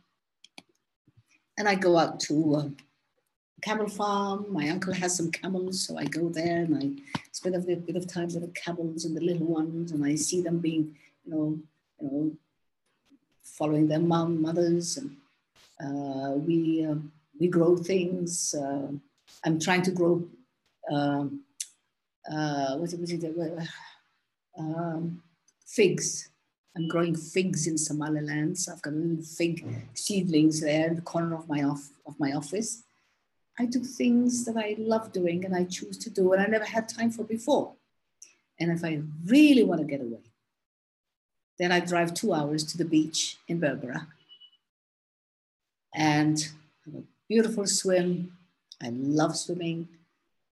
and I go out to uh, camel farm. My uncle has some camels, so I go there and I spend a bit, of time with the camels and the little ones, and I see them being, you know, you know, following their mom, mothers, and uh, we uh, we grow things. Uh, I'm trying to grow. Um, uh, what's it? What's it? Um, figs. I'm growing figs in Somaliland. So I've got little fig seedlings there in the corner of my off, of my office. I do things that I love doing and I choose to do and I never had time for before. And if I really want to get away, then I drive two hours to the beach in Berbera and have a beautiful swim. I love swimming.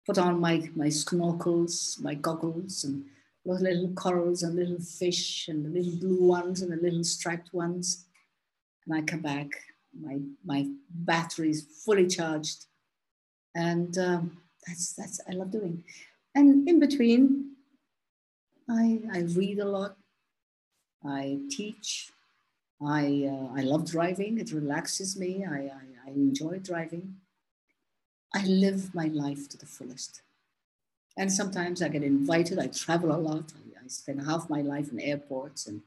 Put on my, my snorkels, my goggles, and those little corals and little fish and the little blue ones and the little striped ones. And I come back, my, my battery is fully charged and um, that's that's I love doing. And in between, I I read a lot. I teach. I uh, I love driving. It relaxes me. I, I, I enjoy driving. I live my life to the fullest. And sometimes I get invited. I travel a lot. I, I spend half my life in airports and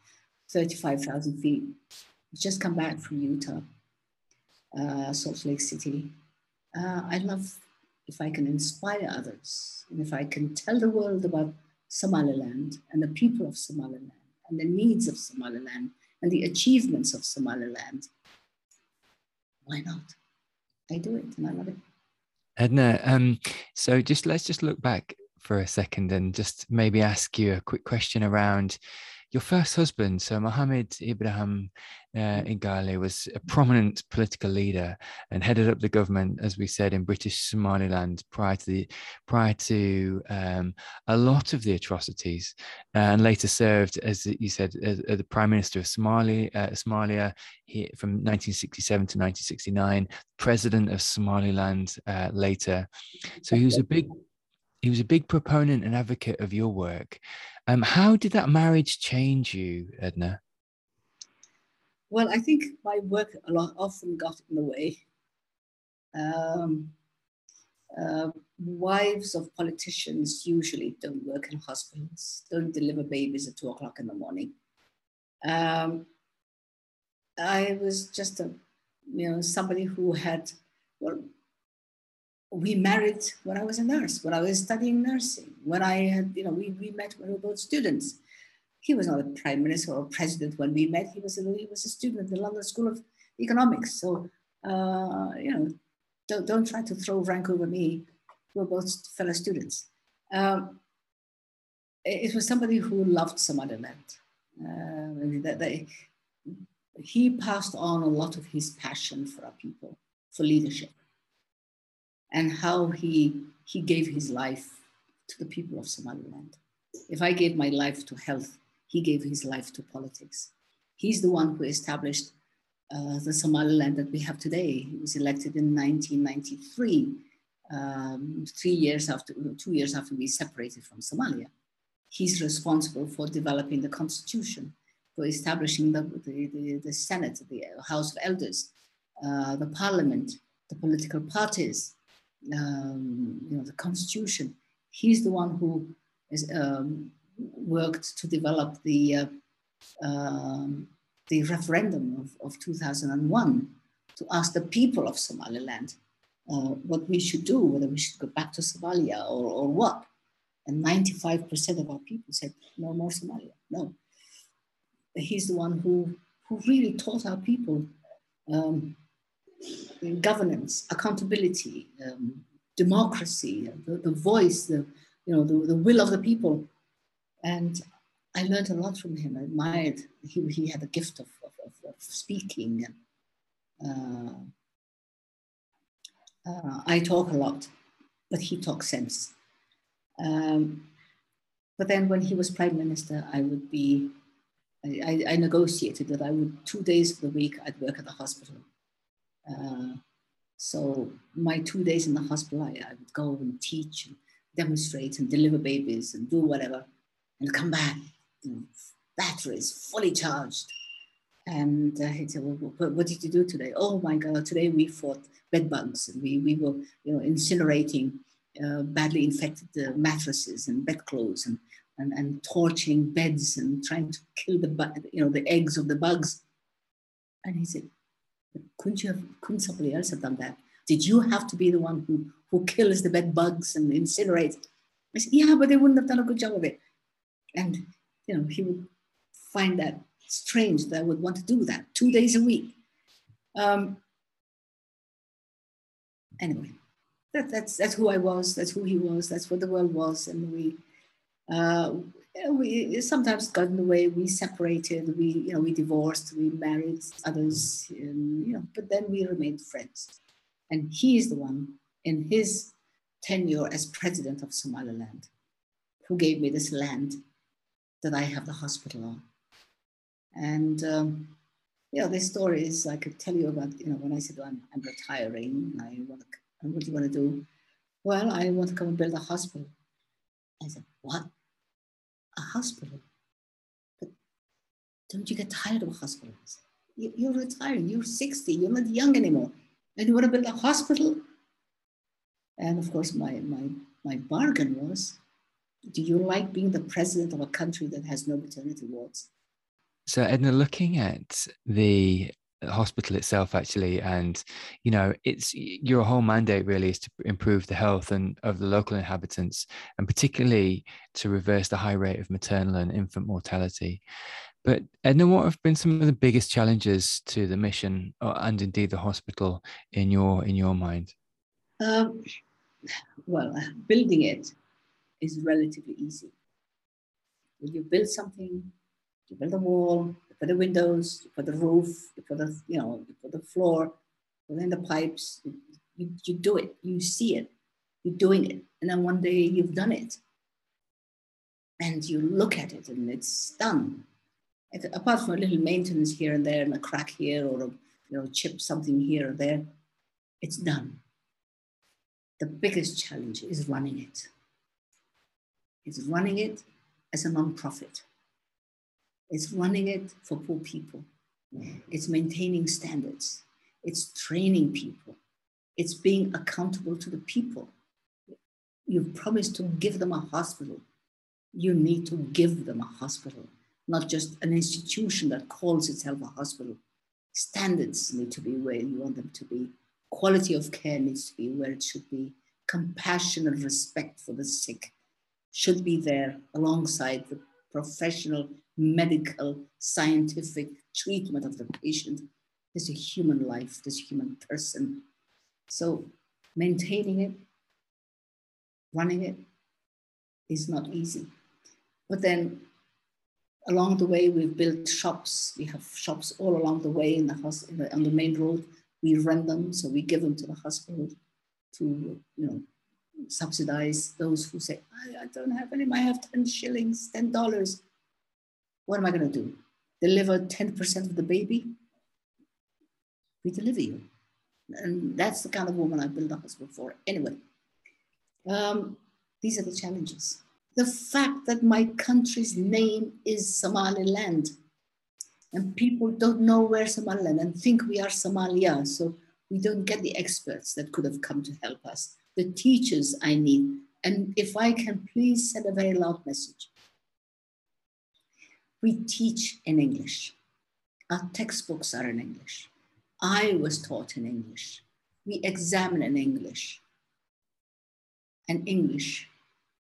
35,000 feet. I just come back from Utah, uh, Salt Lake City uh, I love if I can inspire others and if I can tell the world about Somaliland and the people of Somaliland and the needs of Somaliland and the achievements of Somaliland. Why not? I do it and I love it.
Edna, um, so just let's just look back for a second and just maybe ask you a quick question around your first husband, so Mohammed Ibrahim uh, Egal, was a prominent political leader and headed up the government, as we said, in British Somaliland prior to the prior to um, a lot of the atrocities, uh, and later served, as you said, as, as the Prime Minister of Somali, uh, Somalia he, from 1967 to 1969, President of Somaliland uh, later. So he was a big he was a big proponent and advocate of your work. Um, how did that marriage change you, Edna?
Well, I think my work a lot often got in the way. Um, uh, wives of politicians usually don't work in hospitals, don't deliver babies at two o'clock in the morning. Um, I was just a, you know, somebody who had, well, we married when I was a nurse, when I was studying nursing, when I had, you know, we, we met when we were both students. He was not a prime minister or president when we met. He was a, he was a student at the London School of Economics. So, uh, you know, don't, don't try to throw rank over me. We were both fellow students. Um, it, was somebody who loved Somaliland. Uh, that they, he passed on a lot of his passion for our people, for leadership and how he, he gave his life to the people of Somaliland. If I gave my life to health, he gave his life to politics. He's the one who established uh, the Somaliland that we have today. He was elected in 1993, um, three years after, two years after we separated from Somalia. He's responsible for developing the constitution, for establishing the, the, the, the Senate, the House of Elders, uh, the parliament, the political parties, um, you know, the constitution. He's the one who has um, worked to develop the, uh, um, the referendum of, of 2001 to ask the people of Somaliland uh, what we should do, whether we should go back to Somalia or, or what. And 95% of our people said, no more Somalia, no. He's the one who, who really taught our people um, governance, accountability, um, democracy, the, the voice, the, you know, the, the will of the people. And I learned a lot from him. I admired, he, he had a gift of, of, of speaking. Uh, uh, I talk a lot, but he talks sense. Um, but then when he was prime minister, I would be, I, I, negotiated that I would, two days of the week, I'd work at the hospital. Uh, so my two days in the hospital, I, I would go and teach and demonstrate and deliver babies and do whatever and come back, you batteries fully charged. And uh, he said, well, what did you do today? Oh my God, today we fought bed bugs and we, we were you know, incinerating uh, badly infected uh, mattresses and bedclothes and, and, and torching beds and trying to kill the, you know, the eggs of the bugs. And he said, couldn't you have, couldn't somebody else have done that? Did you have to be the one who, who kills the bed bugs and incinerates? I said, yeah, but they wouldn't have done a good job of it. And, you know, he would find that strange that I would want to do that two days a week. Um, anyway, that, that's, that's who I was, that's who he was, that's what the world was. And we, uh, we sometimes got in the way, we separated, we, you know, we divorced, we married others, and, you know, but then we remained friends. And he is the one in his tenure as president of Somaliland who gave me this land that I have the hospital on. And um, you know, this story is I could tell you about. You know, when I said well, I'm, I'm retiring, I want to. What do you want to do? Well, I want to come and build a hospital. I said, what? A hospital? But don't you get tired of hospitals? You're retiring. You're 60. You're not young anymore, and you want to build a hospital? And of course, my my my bargain was, do you like being the president of a country that has no maternity wards?
So, Edna, looking at the hospital itself actually and you know it's your whole mandate really is to improve the health and of the local inhabitants and particularly to reverse the high rate of maternal and infant mortality. But edna what have been some of the biggest challenges to the mission uh, and indeed the hospital in your in your mind? Um,
well building it is relatively easy. When you build something you build a wall, put the windows, for the roof, for the, you know, put the floor, put in the pipes, you, you, you do it, you see it, you're doing it. And then one day you've done it. And you look at it and it's done. It, apart from a little maintenance here and there and a crack here or a you know, chip something here or there, it's done. The biggest challenge is running it. It's running it as a non-profit. It's running it for poor people. It's maintaining standards. It's training people. It's being accountable to the people. You've promised to give them a hospital. You need to give them a hospital, not just an institution that calls itself a hospital. Standards need to be where you want them to be. Quality of care needs to be where it should be. Compassion and respect for the sick should be there alongside the professional medical, scientific treatment of the patient. There's a human life, this human person. So maintaining it, running it is not easy. But then along the way, we've built shops. We have shops all along the way in the house, on the main road. We rent them, so we give them to the hospital to, you know, subsidize those who say, I, I don't have any, I have 10 shillings, $10 what am I going to do? Deliver 10% of the baby? We deliver you. And that's the kind of woman I built a hospital for. Anyway, um, these are the challenges. The fact that my country's name is Somaliland, and people don't know where Somaliland and think we are Somalia. So we don't get the experts that could have come to help us, the teachers I need. And if I can please send a very loud message we teach in English. Our textbooks are in English. I was taught in English. We examine in English. And English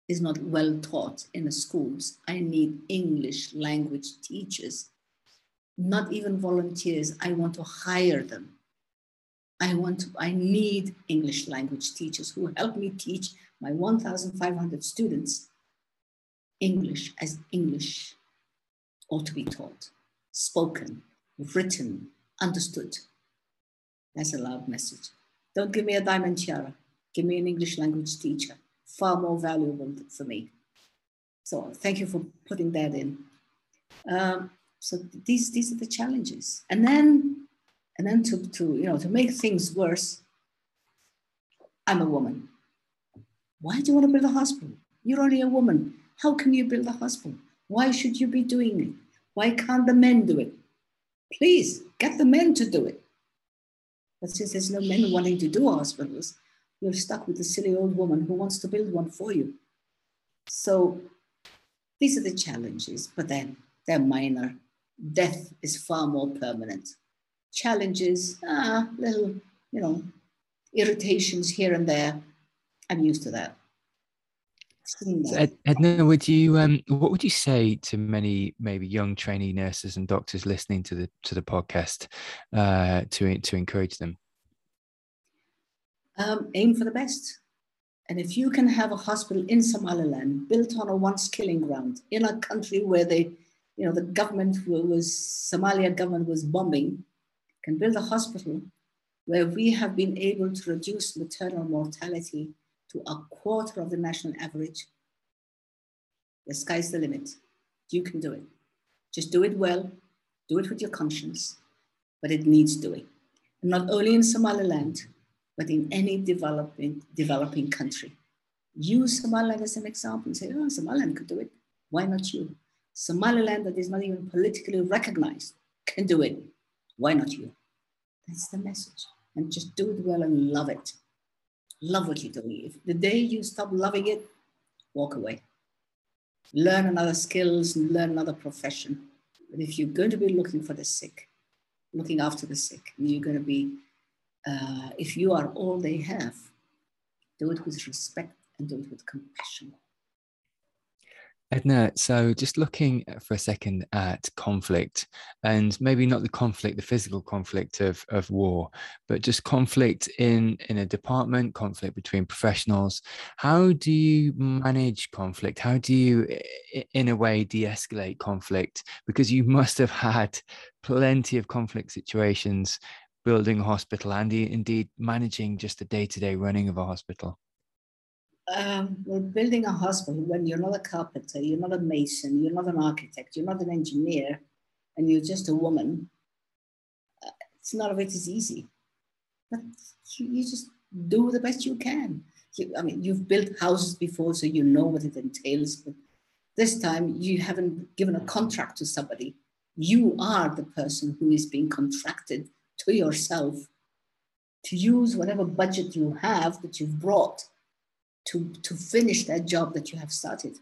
is not well taught in the schools. I need English language teachers, not even volunteers. I want to hire them. I want to, I need English language teachers who help me teach my 1,500 students English as English ought to be taught, spoken, written, understood. That's a loud message. Don't give me a diamond tiara. Give me an English language teacher. Far more valuable for me. So thank you for putting that in. Um, so these these are the challenges, and then and then to to you know to make things worse, I'm a woman. Why do you want to build a hospital? You're only a woman. How can you build a hospital? Why should you be doing it? Why can't the men do it? Please get the men to do it. But since there's no men wanting to do hospitals, you're stuck with a silly old woman who wants to build one for you. So these are the challenges, but then they're minor. Death is far more permanent. Challenges, ah, little, you know, irritations here and there. I'm used to that.
Edna, would you um, what would you say to many maybe young trainee nurses and doctors listening to the to the podcast uh, to to encourage them?
Um, aim for the best, and if you can have a hospital in Somaliland built on a once killing ground in a country where they, you know, the government was Somalia government was bombing, can build a hospital where we have been able to reduce maternal mortality to a quarter of the national average, the sky's the limit. You can do it. Just do it well, do it with your conscience, but it needs doing. And not only in Somaliland, but in any developing, developing country. Use Somaliland as an example and say, oh, Somaliland could do it. Why not you? Somaliland that is not even politically recognized can do it. Why not you? That's the message. And just do it well and love it love what you're doing. If the day you stop loving it, walk away. Learn another skills and learn another profession. But if you're going to be looking for the sick, looking after the sick, you're going to be, uh, if you are all they have, do it with respect and do it with compassion.
Edna, so just looking uh, for a second at conflict, and maybe not the conflict, the physical conflict of, of war, but just conflict in, in a department, conflict between professionals. How do you manage conflict? How do you, in a way, de escalate conflict? Because you must have had plenty of conflict situations building a hospital and indeed managing just the day to day running of a hospital
um, well, building a hospital when you're not a carpenter, you're not a mason, you're not an architect, you're not an engineer, and you're just a woman, uh, it's not of it is easy. But you, you, just do the best you can. You, I mean, you've built houses before, so you know what it entails. But this time, you haven't given a contract to somebody. You are the person who is being contracted to yourself to use whatever budget you have that you've brought to, to finish that job that you have started.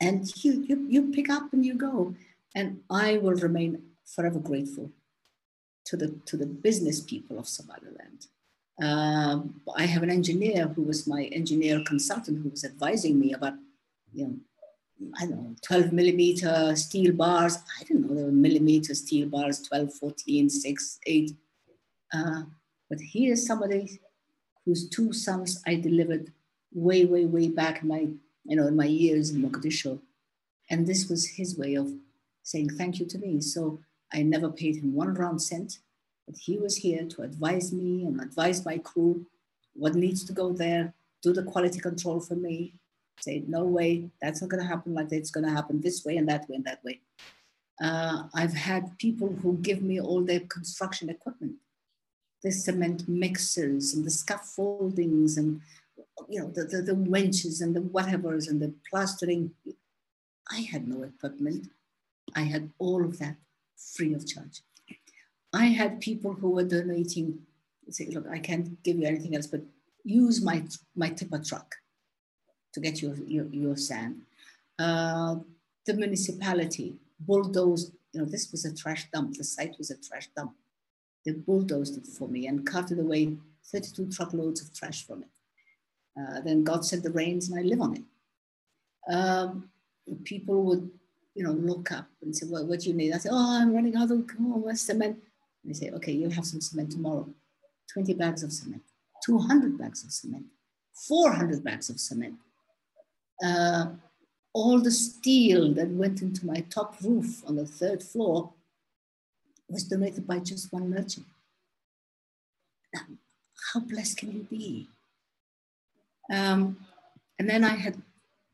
And you, you, you pick up and you go. And I will remain forever grateful to the, to the business people of Somaliland. Um, I have an engineer who was my engineer consultant who was advising me about, you know, I don't know, 12 millimeter steel bars. I didn't know there were millimeter steel bars, 12, 14, 6, 8. Uh, but he is somebody whose two sons I delivered way, way, way back in my, you know, in my years in Mogadishu. And this was his way of saying thank you to me. So I never paid him one round cent, but he was here to advise me and advise my crew what needs to go there, do the quality control for me, say, no way, that's not going to happen like that. It's going to happen this way and that way and that way. Uh, I've had people who give me all their construction equipment, the cement mixers and the scaffoldings and you know, the, the, the wenches and the whatevers and the plastering. I had no equipment. I had all of that free of charge. I had people who were donating, say, look, I can't give you anything else, but use my, my tipper truck to get your, your, your sand. Uh, the municipality bulldozed, you know, this was a trash dump. The site was a trash dump. They bulldozed it for me and carted away 32 truckloads of trash from it. Uh, then God sent the rains and I live on it. Um, people would, you know, look up and say, well, what do you need? I say, oh, I'm running out of oh, cement. And they say, okay, you'll have some cement tomorrow. 20 bags of cement, 200 bags of cement, 400 bags of cement. Uh, all the steel that went into my top roof on the third floor, was donated by just one merchant. How blessed can you be? Um, and then I had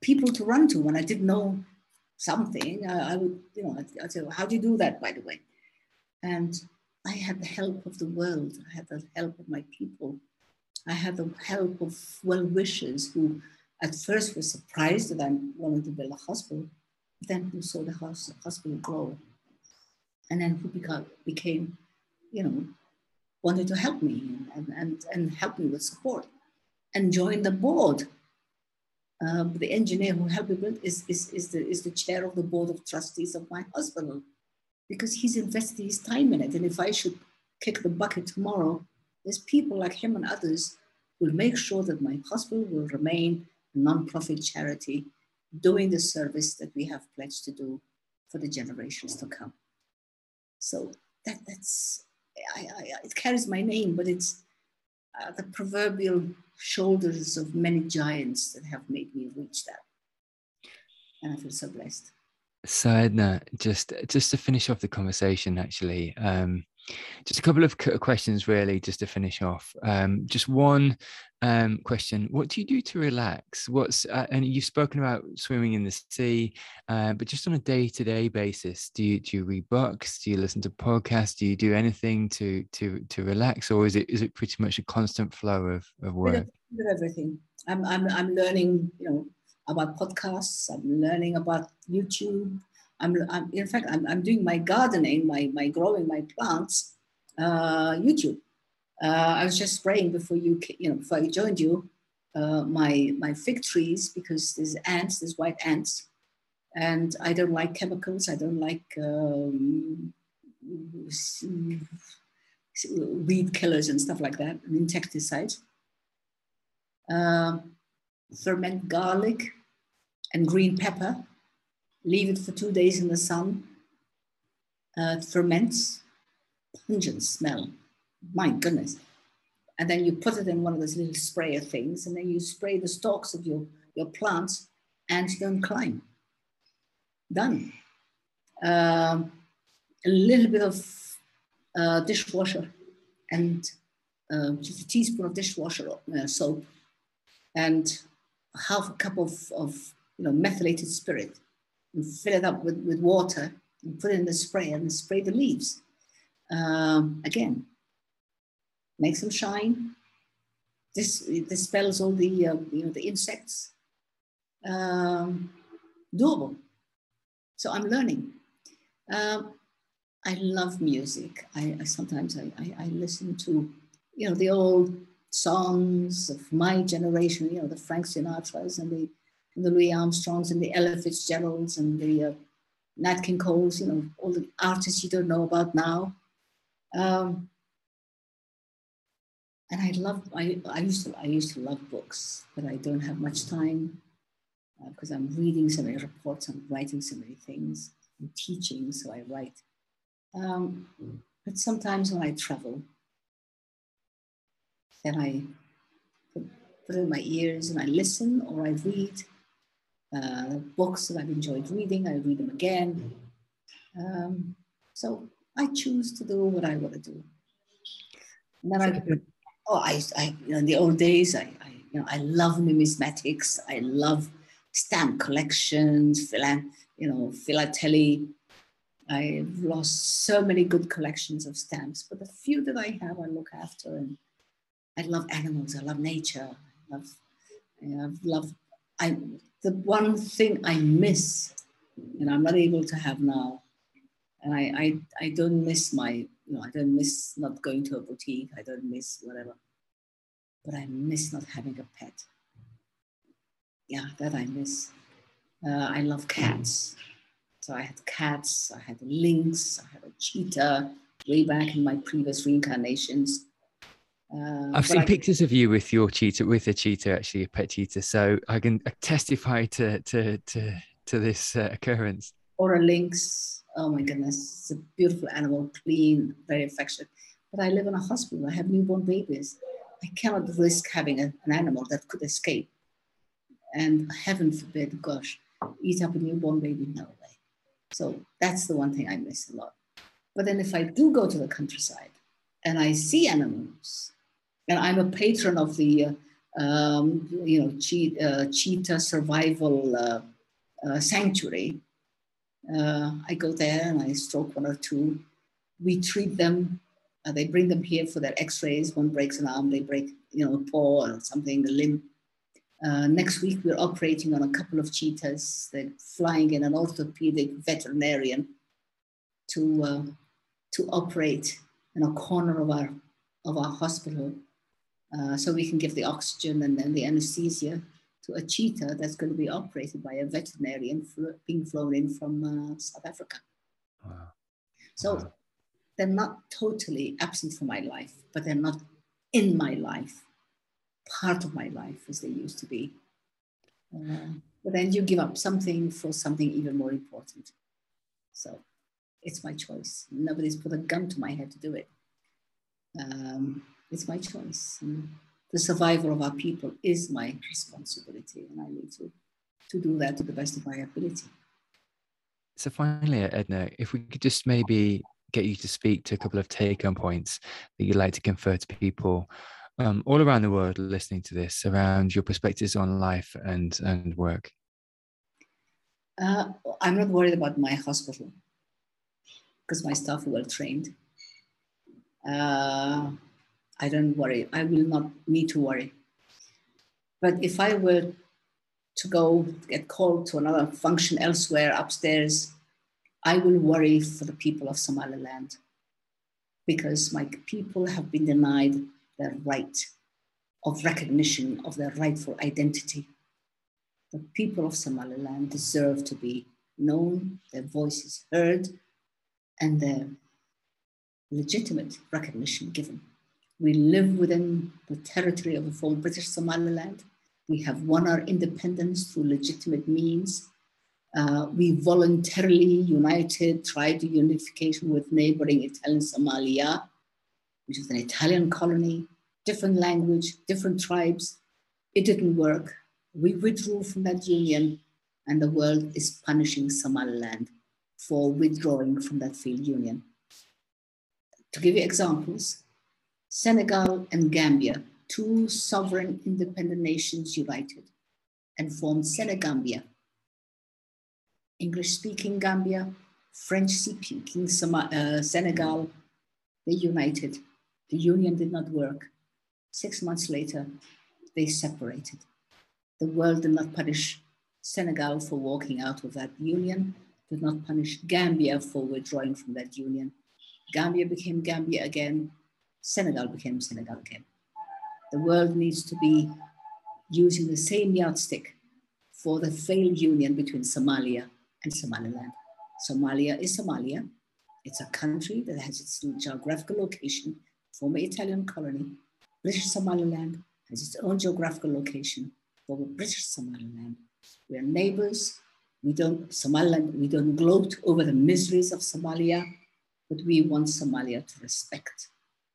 people to run to when I didn't know something. I, I would, you know, I'd, I'd, say, well, how do you do that, by the way? And I had the help of the world. I had the help of my people. I had the help of well wishers who at first were surprised that I wanted to build a hospital, then who saw the hospital grow. And then who became, you know, wanted to help me and, and, and help me with support and joined the board. Um, the engineer who helped me build is, is, is, the, is the chair of the board of trustees of my hospital because he's invested his time in it. And if I should kick the bucket tomorrow, there's people like him and others who will make sure that my hospital will remain a non-profit charity doing the service that we have pledged to do for the generations to come. So that, that's, I, I, it carries my name, but it's uh, the proverbial shoulders of many giants that have made me reach that. And I feel so blessed.
So Edna, just just to finish off the conversation, actually, um, just a couple of questions, really, just to finish off. Um, just one um, question: What do you do to relax? What's uh, and you've spoken about swimming in the sea, uh, but just on a day-to-day basis, do you do you read books? Do you listen to podcasts? Do you do anything to to to relax, or is it is it pretty much a constant flow of of work?
everything. I'm I'm I'm learning, you know about podcasts. I'm learning about YouTube. I'm, I'm in fact, I'm, I'm doing my gardening, my, my growing my plants, uh, YouTube. Uh, I was just spraying before you, you know, before I joined you, uh, my, my fig trees because there's ants, there's white ants. And I don't like chemicals. I don't like um, weed killers and stuff like that, and insecticides. Um, ferment garlic and green pepper, leave it for two days in the sun, uh, it ferments, pungent smell, my goodness. And then you put it in one of those little sprayer things, and then you spray the stalks of your, your plants, and don't climb. Done. Um, a little bit of uh, dishwasher and uh, just a teaspoon of dishwasher uh, soap and half a cup of, of you know, methylated spirit and fill it up with, with water and put it in the spray and spray the leaves. Um, again, makes them shine. This dispels all the, uh, you know, the insects. Um, doable. So I'm learning. Um, I love music. I, I sometimes I, I, I, listen to, you know, the old songs of my generation, you know, the Frank Sinatras and the, the Louis Armstrongs and the Ella Fitzgeralds and the uh, Nat King Coles, you know, all the artists you don't know about now. Um, and I love, I, I, used to, I used to love books, but I don't have much time uh, because I'm reading so many reports, I'm writing so many things, I'm teaching, so I write. Um, but sometimes when I travel, then I put in my ears and I listen or I read uh, books that I've enjoyed reading. I read them again. Um, so I choose to do what I want to do. And then I, oh, I, I you know, in the old days, I, I, you know, I love numismatics. I love stamp collections, philan, you know, philately. I've lost so many good collections of stamps, but the few that I have, I look after and I love animals. I love nature. I love, I love, I, the one thing I miss and I'm not able to have now, and I, I, I don't miss my, you know, I don't miss not going to a boutique. I don't miss whatever, but I miss not having a pet. Yeah, that I miss. Uh, I love cats. So I had cats, I had lynx, I had a cheetah way back in my previous reincarnations.
Uh, I've seen I, pictures of you with your cheetah, with a cheetah, actually a pet cheetah. So I can testify to to to to this uh, occurrence.
Or a lynx. Oh my goodness, it's a beautiful animal, clean, very affectionate. But I live in a hospital. I have newborn babies. I cannot risk having a, an animal that could escape. And heaven forbid, gosh, eat up a newborn baby. No way. So that's the one thing I miss a lot. But then if I do go to the countryside and I see animals, and I'm a patron of the, uh, um, you know, che- uh, cheetah survival uh, uh sanctuary, uh, I go there and I stroke one or two. We treat them. Uh, they bring them here for their X-rays. One breaks an arm, they break, you know, a paw or something, a limb. next week, we're operating on a couple of cheetahs. They're flying in an orthopedic veterinarian to to operate in a corner of our of our hospital uh, so we can give the oxygen and then the anesthesia to a cheetah that's going to be operated by a veterinarian being flown in from uh, South Africa. Wow. So wow. they're not totally absent from my life, but they're not in my life, part of my life as they used to be. Uh, but then you give up something for something even more important. So it's my choice. Nobody's put a gun to my head to do it. Um, it's my choice. And the survival of our people is my responsibility, and I need to, to do that to the best of my ability.
So, finally, Edna, if we could just maybe get you to speak to a couple of take home points that you'd like to confer to people um, all around the world listening to this around your perspectives on life and, and work.
Uh, I'm not worried about my hospital because my staff are well trained. Uh, I don't worry. I will not need to worry. But if I were to go get called to another function elsewhere upstairs, I will worry for the people of Somaliland because my people have been denied their right of recognition of their rightful identity. The people of Somaliland deserve to be known, their voices heard, and their legitimate recognition given. We live within the territory of the former British Somaliland. We have won our independence through legitimate means. Uh, we voluntarily united, tried to unification with neighboring Italian Somalia, which is an Italian colony, different language, different tribes. It didn't work. We withdrew from that union, and the world is punishing Somaliland for withdrawing from that failed union. To give you examples, Senegal and Gambia, two sovereign independent nations united and formed Senegambia. English speaking Gambia, French speaking uh, Senegal, they united. The union did not work. Six months later, they separated. The world did not punish Senegal for walking out of that union did not punish Gambia for withdrawing from that union. Gambia became Gambia again. Senegal became Senegal again. The world needs to be using the same yardstick for the failed union between Somalia and Somaliland. Somalia is Somalia. It's a country that has its geographical location, former Italian colony. British Somaliland has its own geographical location, former British Somaliland. We are neighbors, we don't, Somaliland, we don't gloat over the miseries of Somalia, but we want Somalia to respect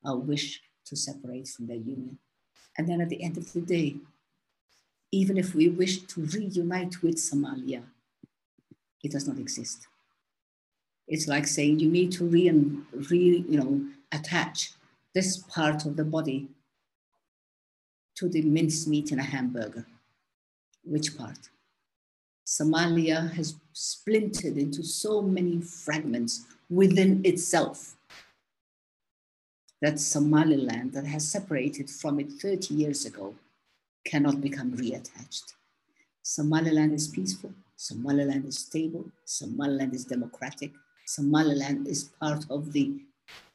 our wish to separate from their union. And then at the end of the day, even if we wish to reunite with Somalia, it does not exist. It's like saying you need to re, re you know, attach this part of the body to the mincemeat in a hamburger. Which part? Somalia has splintered into so many fragments within itself that Somaliland, that has separated from it 30 years ago, cannot become reattached. Somaliland is peaceful, Somaliland is stable, Somaliland is democratic, Somaliland is part of the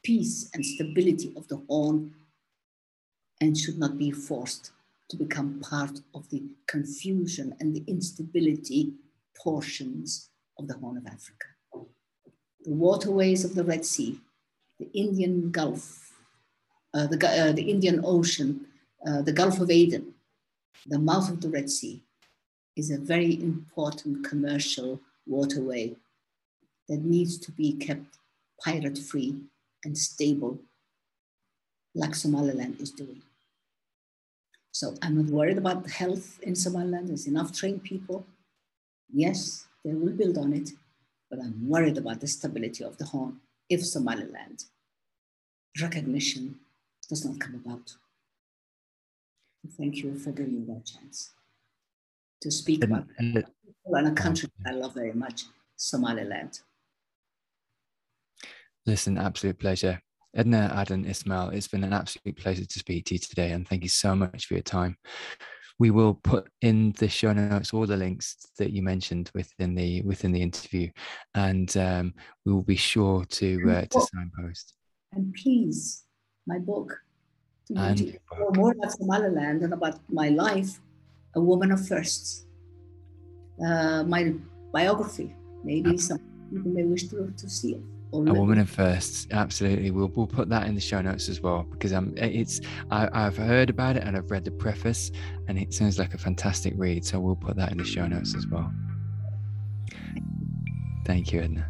peace and stability of the Horn and should not be forced to become part of the confusion and the instability portions of the Horn of Africa. The waterways of the Red Sea, the Indian Gulf, uh, the, uh, the Indian Ocean, uh, the Gulf of Aden, the mouth of the Red Sea is a very important commercial waterway that needs to be kept pirate free and stable, like Somaliland is doing. So I'm not worried about the health in Somaliland. There's enough trained people. Yes, they will build on it, but I'm worried about the stability of the horn if Somaliland recognition does not come about. Thank you for giving me that chance to speak and, about and, and a country I love very much, Somaliland.
Listen, absolute pleasure. Edna Adan Ismail, it's been an absolute pleasure to speak to you today, and thank you so much for your time. We will put in the show notes all the links that you mentioned within the within the interview, and um, we will be sure to uh, to signpost.
And please, my book, and book. more about Somaliland and about my life, a woman of firsts. Uh, my biography, maybe some people may wish to, to see it
a woman of firsts absolutely. We'll, we'll put that in the show notes as well because um it's I, i've heard about it and i've read the preface and it sounds like a fantastic read so we'll put that in the show notes as well. Thank you edna